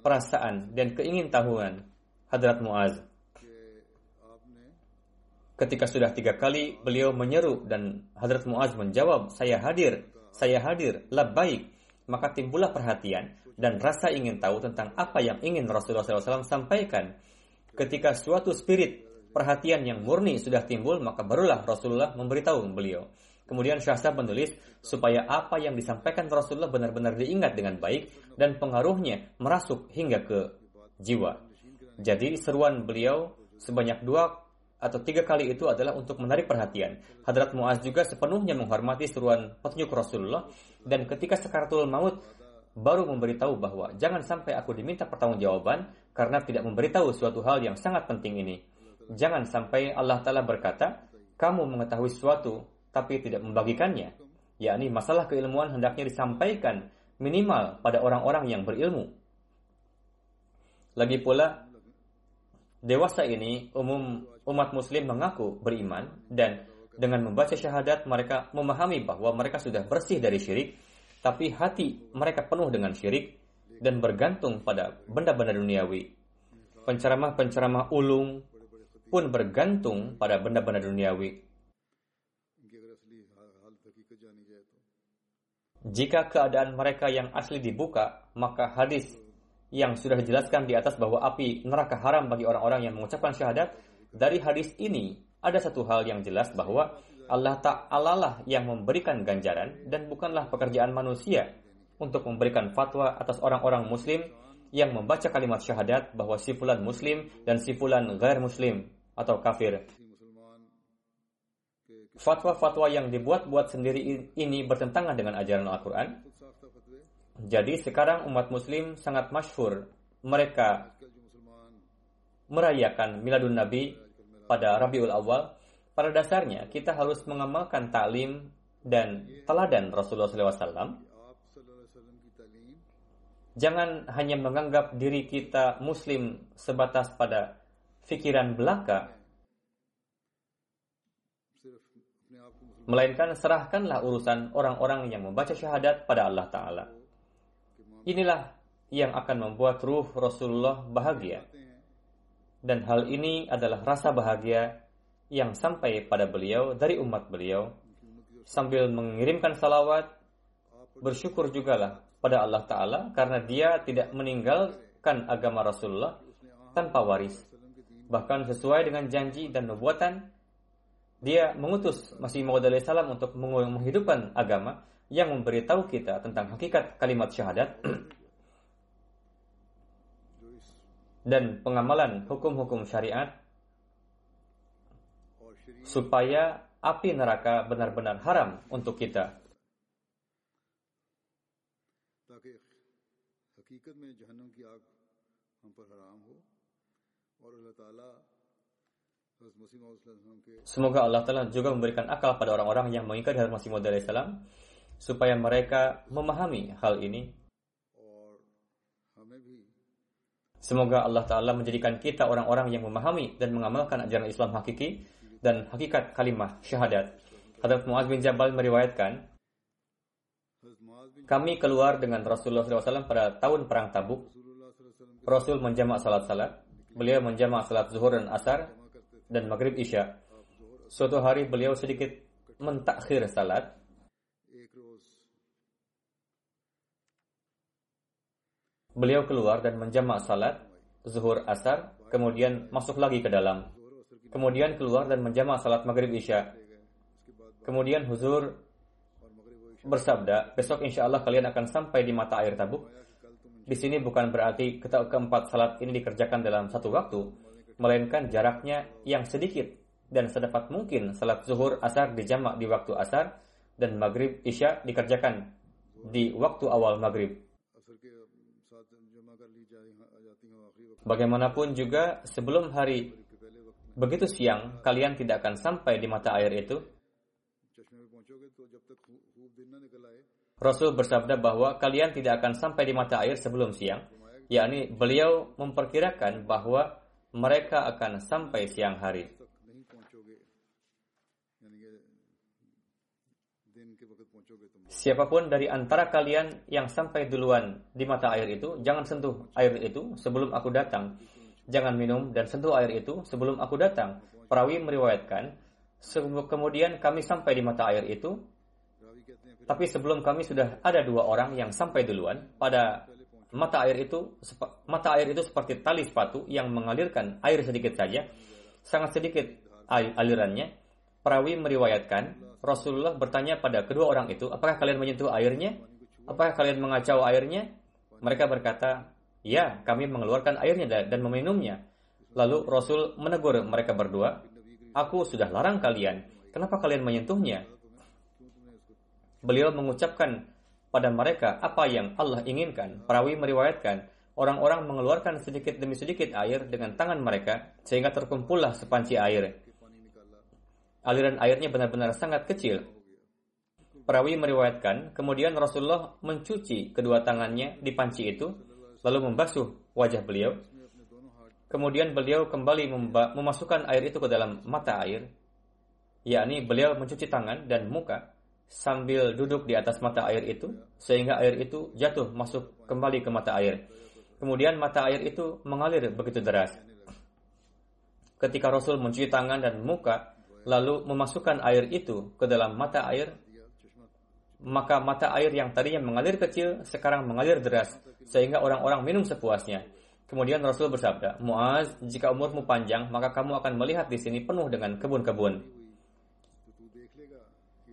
perasaan dan keingintahuan Hadrat Muaz. Ketika sudah tiga kali beliau menyeru dan Hadrat Muaz menjawab, saya hadir, saya hadir, baik. Maka timbullah perhatian dan rasa ingin tahu tentang apa yang ingin Rasulullah SAW sampaikan. Ketika suatu spirit perhatian yang murni sudah timbul, maka barulah Rasulullah memberitahu beliau. Kemudian Syahsab menulis supaya apa yang disampaikan Rasulullah benar-benar diingat dengan baik dan pengaruhnya merasuk hingga ke jiwa. Jadi seruan beliau sebanyak dua atau tiga kali itu adalah untuk menarik perhatian. Hadrat Muaz juga sepenuhnya menghormati seruan petunjuk Rasulullah dan ketika sekaratul maut baru memberitahu bahwa jangan sampai aku diminta pertanggungjawaban karena tidak memberitahu suatu hal yang sangat penting ini. Jangan sampai Allah Ta'ala berkata, kamu mengetahui sesuatu tapi tidak membagikannya. Yakni masalah keilmuan hendaknya disampaikan minimal pada orang-orang yang berilmu. Lagi pula, dewasa ini umum umat muslim mengaku beriman dan dengan membaca syahadat mereka memahami bahwa mereka sudah bersih dari syirik, tapi hati mereka penuh dengan syirik dan bergantung pada benda-benda duniawi. Penceramah-penceramah ulung pun bergantung pada benda-benda duniawi. Jika keadaan mereka yang asli dibuka, maka hadis yang sudah dijelaskan di atas bahwa api neraka haram bagi orang-orang yang mengucapkan syahadat dari hadis ini ada satu hal yang jelas bahwa Allah Ta'ala lah yang memberikan ganjaran dan bukanlah pekerjaan manusia untuk memberikan fatwa atas orang-orang muslim yang membaca kalimat syahadat bahwa si fulan muslim dan si fulan gair muslim atau kafir. Fatwa-fatwa yang dibuat-buat sendiri ini bertentangan dengan ajaran Al-Quran. Jadi sekarang umat muslim sangat masyhur mereka merayakan Miladun Nabi pada Rabiul Awal, pada dasarnya kita harus mengamalkan taklim dan teladan Rasulullah SAW. Jangan hanya menganggap diri kita muslim sebatas pada pikiran belaka, melainkan serahkanlah urusan orang-orang yang membaca syahadat pada Allah Ta'ala. Inilah yang akan membuat ruh Rasulullah bahagia dan hal ini adalah rasa bahagia yang sampai pada beliau dari umat beliau sambil mengirimkan salawat bersyukur jugalah pada Allah Ta'ala karena dia tidak meninggalkan agama Rasulullah tanpa waris. Bahkan sesuai dengan janji dan nubuatan, dia mengutus Masih Maud salam untuk menghidupkan agama yang memberitahu kita tentang hakikat kalimat syahadat dan pengamalan hukum-hukum syariat supaya api neraka benar-benar haram untuk kita. Semoga Allah Ta'ala juga memberikan akal pada orang-orang yang mengingkari Hadrat Masih Maud salam supaya mereka memahami hal ini Semoga Allah Ta'ala menjadikan kita orang-orang yang memahami dan mengamalkan ajaran Islam hakiki dan hakikat kalimah syahadat. Hadrat Muaz bin Jabal meriwayatkan, kami keluar dengan Rasulullah SAW pada tahun Perang Tabuk. Rasul menjamak salat-salat. Beliau menjamak salat zuhur dan asar dan maghrib isya. Suatu hari beliau sedikit mentakhir salat. Beliau keluar dan menjamak salat zuhur asar, kemudian masuk lagi ke dalam. Kemudian keluar dan menjamak salat maghrib isya. Kemudian huzur bersabda, besok insya Allah kalian akan sampai di mata air tabuk. Di sini bukan berarti keempat salat ini dikerjakan dalam satu waktu, melainkan jaraknya yang sedikit dan sedapat mungkin salat zuhur asar dijamak di waktu asar dan maghrib isya dikerjakan di waktu awal maghrib. Bagaimanapun juga sebelum hari begitu siang kalian tidak akan sampai di mata air itu. Rasul bersabda bahwa kalian tidak akan sampai di mata air sebelum siang, yakni beliau memperkirakan bahwa mereka akan sampai siang hari. Siapa pun dari antara kalian yang sampai duluan di mata air itu, jangan sentuh air itu sebelum aku datang. Jangan minum dan sentuh air itu sebelum aku datang. Perawi meriwayatkan, kemudian kami sampai di mata air itu, tapi sebelum kami sudah ada dua orang yang sampai duluan. Pada mata air itu, mata air itu seperti tali sepatu yang mengalirkan air sedikit saja, sangat sedikit al- alirannya. Perawi meriwayatkan, Rasulullah bertanya pada kedua orang itu, apakah kalian menyentuh airnya? Apakah kalian mengacau airnya? Mereka berkata, ya, kami mengeluarkan airnya da- dan meminumnya. Lalu Rasul menegur mereka berdua, aku sudah larang kalian, kenapa kalian menyentuhnya? Beliau mengucapkan pada mereka apa yang Allah inginkan. Perawi meriwayatkan, orang-orang mengeluarkan sedikit demi sedikit air dengan tangan mereka sehingga terkumpullah sepanci air. Aliran airnya benar-benar sangat kecil. Perawi meriwayatkan, kemudian Rasulullah mencuci kedua tangannya di panci itu, lalu membasuh wajah beliau. Kemudian beliau kembali memasukkan air itu ke dalam mata air, yakni beliau mencuci tangan dan muka sambil duduk di atas mata air itu, sehingga air itu jatuh masuk kembali ke mata air. Kemudian mata air itu mengalir begitu deras. Ketika Rasul mencuci tangan dan muka, lalu memasukkan air itu ke dalam mata air, maka mata air yang tadinya mengalir kecil sekarang mengalir deras sehingga orang-orang minum sepuasnya. Kemudian Rasul bersabda, Muaz, jika umurmu panjang, maka kamu akan melihat di sini penuh dengan kebun-kebun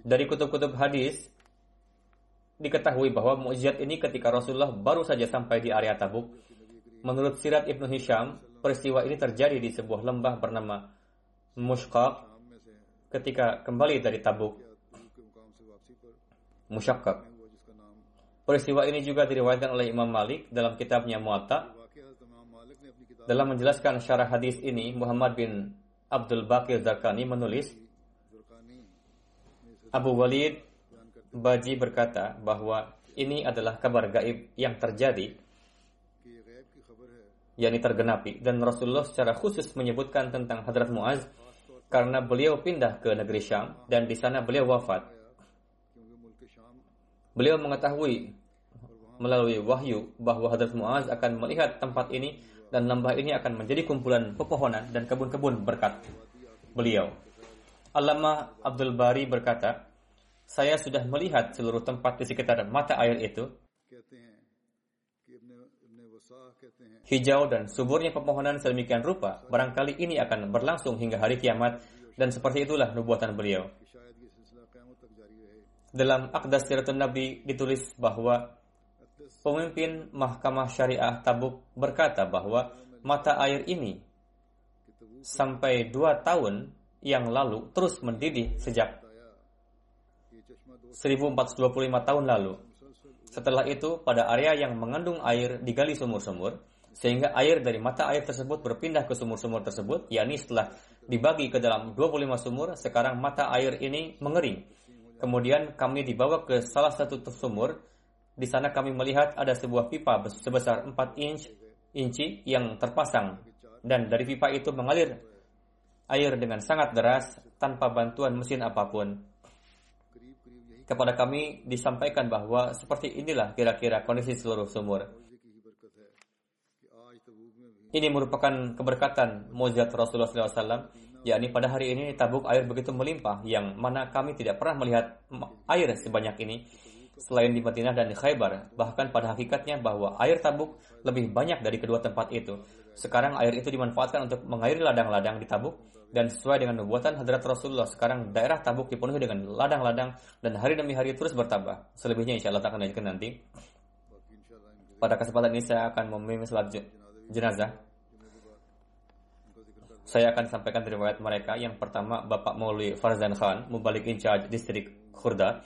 dari kutub-kutub hadis diketahui bahwa mukjizat ini ketika Rasulullah baru saja sampai di area Tabuk. Menurut Sirat Ibnu Hisham, peristiwa ini terjadi di sebuah lembah bernama Mushqaq ketika kembali dari Tabuk. Musyakkak. Peristiwa ini juga diriwayatkan oleh Imam Malik dalam kitabnya Muatta. Dalam menjelaskan syarah hadis ini, Muhammad bin Abdul Bakir Zakani menulis, Abu Walid Baji berkata bahwa ini adalah kabar gaib yang terjadi yakni tergenapi dan Rasulullah secara khusus menyebutkan tentang Hadrat Muaz karena beliau pindah ke negeri Syam dan di sana beliau wafat. Beliau mengetahui melalui wahyu bahwa Hadrat Muaz akan melihat tempat ini dan lembah ini akan menjadi kumpulan pepohonan dan kebun-kebun berkat beliau. Alama Abdul Bari berkata, saya sudah melihat seluruh tempat di sekitar mata air itu. Hijau dan suburnya pemohonan sedemikian rupa, barangkali ini akan berlangsung hingga hari kiamat, dan seperti itulah nubuatan beliau. Dalam Akdas Siratun Nabi ditulis bahwa pemimpin Mahkamah Syariah Tabuk berkata bahwa mata air ini sampai dua tahun yang lalu terus mendidih sejak 1425 tahun lalu. Setelah itu, pada area yang mengandung air digali sumur-sumur, sehingga air dari mata air tersebut berpindah ke sumur-sumur tersebut, yakni setelah dibagi ke dalam 25 sumur, sekarang mata air ini mengering. Kemudian kami dibawa ke salah satu sumur, di sana kami melihat ada sebuah pipa bes- sebesar 4 inch, inci yang terpasang, dan dari pipa itu mengalir air dengan sangat deras tanpa bantuan mesin apa pun kepada kami disampaikan bahwa seperti inilah kira-kira kondisi seluruh sumur. Ini merupakan keberkatan mujizat Rasulullah SAW, yakni pada hari ini tabuk air begitu melimpah, yang mana kami tidak pernah melihat air sebanyak ini selain di Madinah dan di Khaybar. Bahkan pada hakikatnya bahwa air tabuk lebih banyak dari kedua tempat itu. Sekarang air itu dimanfaatkan untuk mengairi ladang-ladang di tabuk dan sesuai dengan nubuatan hadrat Rasulullah sekarang daerah Tabuk dipenuhi dengan ladang-ladang dan hari demi hari terus bertambah. Selebihnya insya Allah akan lanjutkan nanti. Pada kesempatan ini saya akan memimpin salat jenazah. Saya akan sampaikan riwayat mereka. Yang pertama Bapak Mauli Farzan Khan membalik in charge distrik Khurda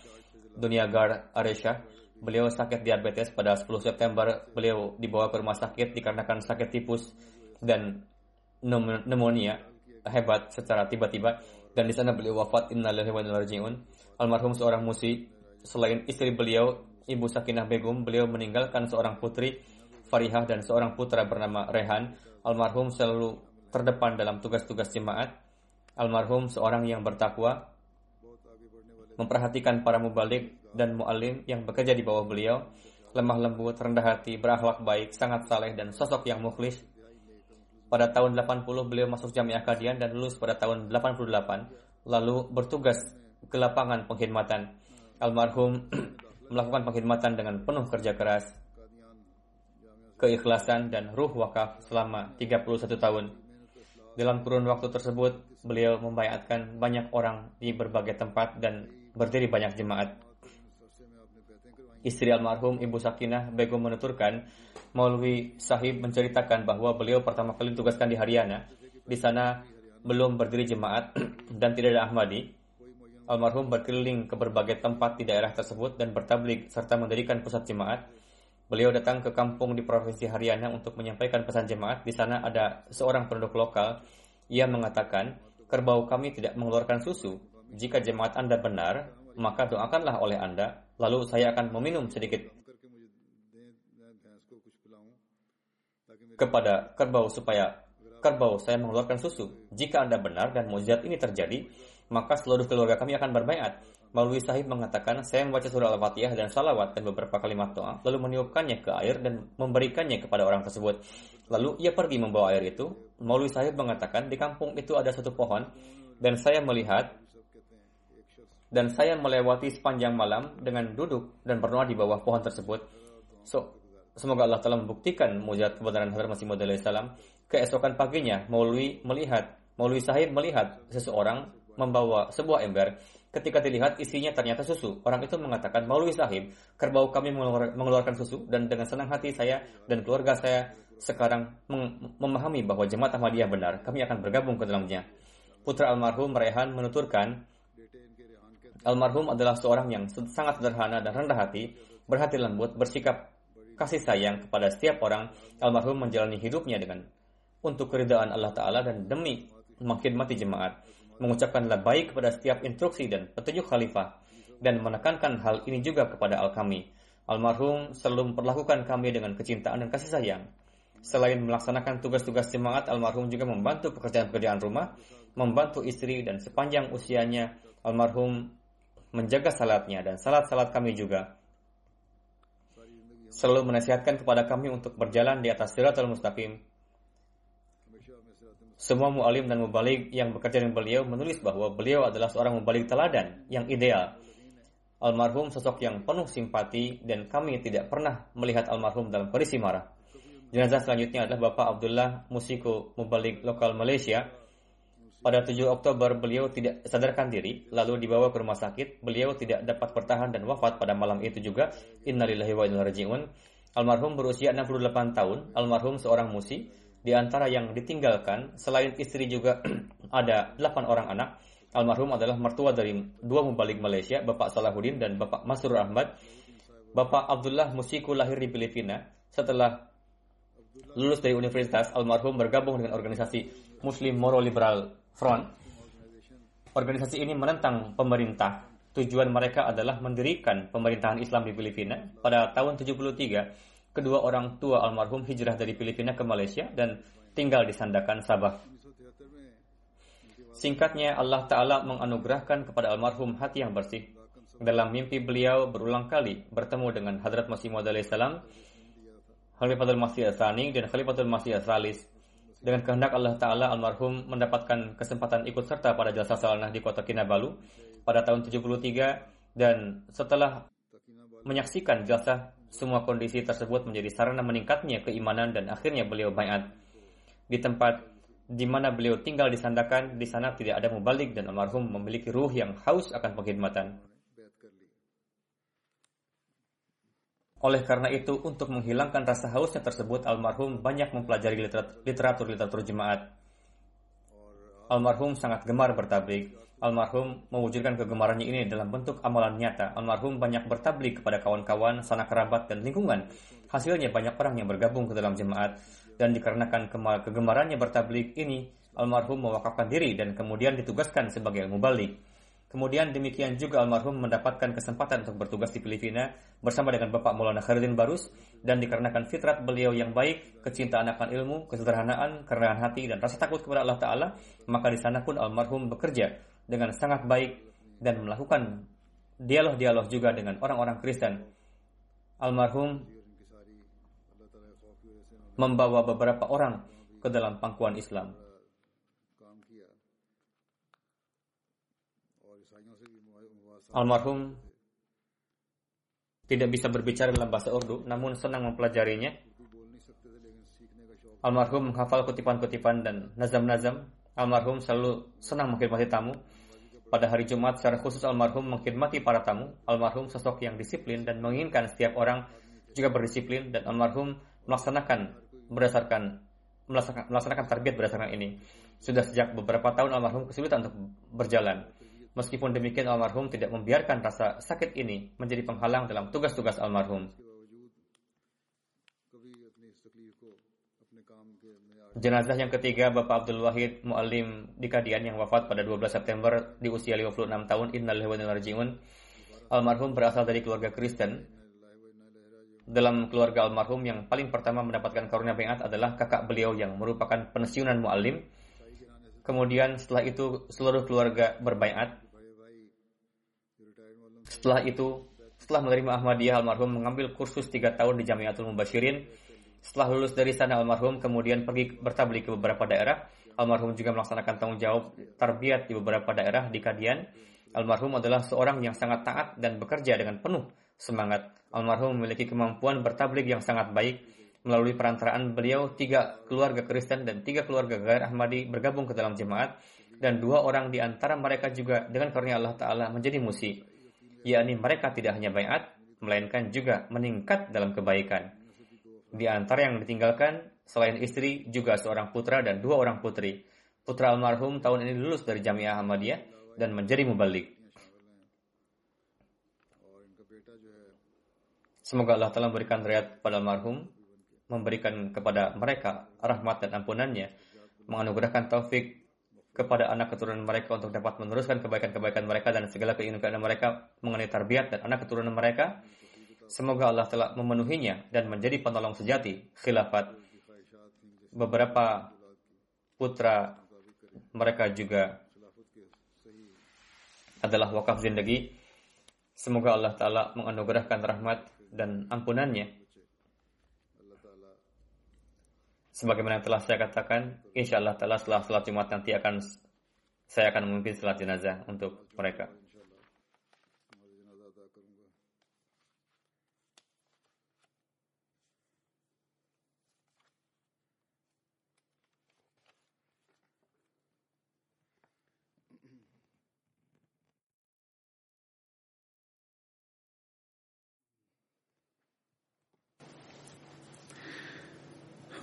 Duniagar Aresha beliau sakit diabetes. Pada 10 September beliau dibawa ke rumah sakit dikarenakan sakit tipus dan pneumonia hebat secara tiba-tiba dan di sana beliau wafat innalillahi wa inna rajiun. Almarhum seorang musi selain istri beliau Ibu Sakinah Begum, beliau meninggalkan seorang putri Farihah dan seorang putra bernama Rehan. Almarhum selalu terdepan dalam tugas-tugas jemaat. Almarhum seorang yang bertakwa, memperhatikan para mubalik dan mu'alim yang bekerja di bawah beliau, lemah lembut, rendah hati, berakhlak baik, sangat saleh dan sosok yang mukhlis. Pada tahun 80 beliau masuk Jamiah Kadian dan lulus pada tahun 88, lalu bertugas ke lapangan pengkhidmatan. Almarhum melakukan pengkhidmatan dengan penuh kerja keras, keikhlasan dan ruh wakaf selama 31 tahun. Dalam kurun waktu tersebut, beliau membayatkan banyak orang di berbagai tempat dan berdiri banyak jemaat. Istri almarhum Ibu Sakinah Begum menuturkan, Maulwi Sahib menceritakan bahwa beliau pertama kali ditugaskan di Haryana. Di sana belum berdiri jemaat dan tidak ada Ahmadi. Almarhum berkeliling ke berbagai tempat di daerah tersebut dan bertablik serta mendirikan pusat jemaat. Beliau datang ke kampung di provinsi Haryana untuk menyampaikan pesan jemaat. Di sana ada seorang penduduk lokal. Ia mengatakan, kerbau kami tidak mengeluarkan susu. Jika jemaat Anda benar, maka doakanlah oleh Anda, lalu saya akan meminum sedikit kepada kerbau supaya kerbau saya mengeluarkan susu. Jika Anda benar dan mujizat ini terjadi, maka seluruh keluarga kami akan berbaiat. Maulwi Sahib mengatakan, saya membaca surah Al-Fatihah dan salawat dan beberapa kalimat doa, lalu meniupkannya ke air dan memberikannya kepada orang tersebut. Lalu ia pergi membawa air itu. Maulwi Sahib mengatakan, di kampung itu ada satu pohon, dan saya melihat dan saya melewati sepanjang malam dengan duduk dan berdoa di bawah pohon tersebut. So, semoga Allah telah membuktikan mujizat kebenaran Hadrat Masih Maud salam. Keesokan paginya, Maulwi melihat, Maulwi Sahib melihat seseorang membawa sebuah ember. Ketika dilihat isinya ternyata susu. Orang itu mengatakan, Maulwi Sahib, kerbau kami mengeluarkan susu dan dengan senang hati saya dan keluarga saya sekarang memahami bahwa jemaat Ahmadiyah benar. Kami akan bergabung ke dalamnya. Putra almarhum Rehan menuturkan, Almarhum adalah seorang yang sangat sederhana dan rendah hati, berhati lembut, bersikap kasih sayang kepada setiap orang. Almarhum menjalani hidupnya dengan untuk keridaan Allah Ta'ala dan demi mati jemaat. Mengucapkan baik kepada setiap instruksi dan petunjuk khalifah dan menekankan hal ini juga kepada al-kami. Almarhum selalu memperlakukan kami dengan kecintaan dan kasih sayang. Selain melaksanakan tugas-tugas jemaat, almarhum juga membantu pekerjaan-pekerjaan rumah, membantu istri dan sepanjang usianya almarhum menjaga salatnya dan salat-salat kami juga. Selalu menasihatkan kepada kami untuk berjalan di atas siratul mustaqim. Semua mu'alim dan mubalik yang bekerja dengan beliau menulis bahwa beliau adalah seorang mubalik teladan yang ideal. Almarhum sosok yang penuh simpati dan kami tidak pernah melihat almarhum dalam kondisi marah. Jenazah selanjutnya adalah Bapak Abdullah Musiko Mubalik lokal Malaysia pada 7 Oktober beliau tidak sadarkan diri, lalu dibawa ke rumah sakit. Beliau tidak dapat bertahan dan wafat pada malam itu juga. Innalillahi wa raji'un. Almarhum berusia 68 tahun, almarhum seorang musi. Di antara yang ditinggalkan, selain istri juga ada 8 orang anak. Almarhum adalah mertua dari dua mubalik Malaysia, Bapak Salahuddin dan Bapak Masrur Ahmad. Bapak Abdullah Musiku lahir di Filipina. Setelah lulus dari universitas, almarhum bergabung dengan organisasi Muslim Moro Liberal Front. Organisasi ini menentang pemerintah. Tujuan mereka adalah mendirikan pemerintahan Islam di Filipina. Pada tahun 73, kedua orang tua almarhum hijrah dari Filipina ke Malaysia dan tinggal di Sandakan, Sabah. Singkatnya, Allah Ta'ala menganugerahkan kepada almarhum hati yang bersih. Dalam mimpi beliau berulang kali bertemu dengan Hadrat Masih Maud salam, Khalifatul Masih Asani dan Khalifatul Masih Asalis dengan kehendak Allah Ta'ala, almarhum mendapatkan kesempatan ikut serta pada jasa salanah di kota Kinabalu pada tahun 73 dan setelah menyaksikan jasa semua kondisi tersebut menjadi sarana meningkatnya keimanan dan akhirnya beliau bayat. Di tempat di mana beliau tinggal di Sandakan, di sana tidak ada mubalik dan almarhum memiliki ruh yang haus akan pengkhidmatan. Oleh karena itu, untuk menghilangkan rasa hausnya tersebut, almarhum banyak mempelajari literatur-literatur jemaat. Almarhum sangat gemar bertablik. Almarhum mewujudkan kegemarannya ini dalam bentuk amalan nyata. Almarhum banyak bertablik kepada kawan-kawan, sanak kerabat, dan lingkungan. Hasilnya banyak orang yang bergabung ke dalam jemaat. Dan dikarenakan kegemarannya bertablik ini, almarhum mewakafkan diri dan kemudian ditugaskan sebagai mubalik. Kemudian demikian juga almarhum mendapatkan kesempatan untuk bertugas di Filipina bersama dengan Bapak Maulana Khairuddin Barus dan dikarenakan fitrat beliau yang baik, kecintaan akan ilmu, kesederhanaan, kerendahan hati dan rasa takut kepada Allah Taala, maka di sana pun almarhum bekerja dengan sangat baik dan melakukan dialog-dialog juga dengan orang-orang Kristen. Almarhum membawa beberapa orang ke dalam pangkuan Islam. Almarhum tidak bisa berbicara dalam bahasa Urdu, namun senang mempelajarinya. Almarhum menghafal kutipan-kutipan dan nazam-nazam. Almarhum selalu senang mengkhidmati tamu. Pada hari Jumat secara khusus almarhum mengkhidmati para tamu. Almarhum sosok yang disiplin dan menginginkan setiap orang juga berdisiplin dan almarhum melaksanakan berdasarkan melaksanakan, melaksanakan target berdasarkan ini. Sudah sejak beberapa tahun almarhum kesulitan untuk berjalan. Meskipun demikian almarhum tidak membiarkan rasa sakit ini menjadi penghalang dalam tugas-tugas almarhum. Jenazah yang ketiga Bapak Abdul Wahid Muallim di Kadian yang wafat pada 12 September di usia 56 tahun innalillahi Almarhum berasal dari keluarga Kristen. Dalam keluarga almarhum yang paling pertama mendapatkan karunia bayat adalah kakak beliau yang merupakan pensiunan muallim Kemudian setelah itu seluruh keluarga berbayat. Setelah itu, setelah menerima Ahmadiyah, almarhum mengambil kursus tiga tahun di Jamiatul Mubashirin. Setelah lulus dari sana, almarhum kemudian pergi bertablik ke beberapa daerah. Almarhum juga melaksanakan tanggung jawab tarbiyat di beberapa daerah di Kadian. Almarhum adalah seorang yang sangat taat dan bekerja dengan penuh semangat. Almarhum memiliki kemampuan bertablik yang sangat baik Melalui perantaraan beliau, tiga keluarga Kristen dan tiga keluarga Gair Ahmadi bergabung ke dalam jemaat, dan dua orang di antara mereka juga dengan karunia Allah Ta'ala menjadi musi, yakni mereka tidak hanya bayat, melainkan juga meningkat dalam kebaikan. Di antara yang ditinggalkan, selain istri, juga seorang putra dan dua orang putri. Putra almarhum tahun ini lulus dari Jamiah Ahmadiyah dan menjadi mubalik. Semoga Allah Ta'ala memberikan riat pada almarhum memberikan kepada mereka rahmat dan ampunannya, menganugerahkan taufik kepada anak keturunan mereka untuk dapat meneruskan kebaikan-kebaikan mereka dan segala keinginan mereka mengenai tarbiyat dan anak keturunan mereka. Semoga Allah telah memenuhinya dan menjadi penolong sejati khilafat. Beberapa putra mereka juga adalah wakaf zindagi. Semoga Allah Ta'ala menganugerahkan rahmat dan ampunannya sebagaimana yang telah saya katakan, insya Allah telah setelah sholat Jumat nanti akan saya akan memimpin sholat jenazah untuk mereka.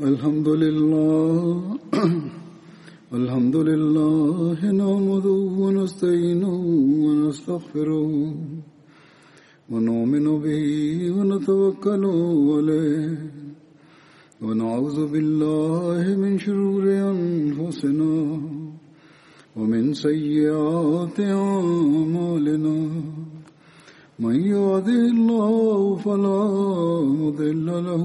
الحمد لله الحمد لله نحمده ونستعينه ونستغفره ونؤمن به ونتوكل عليه ونعوذ بالله من شرور أنفسنا ومن سيئات أعمالنا. من يهده الله فلا مضل له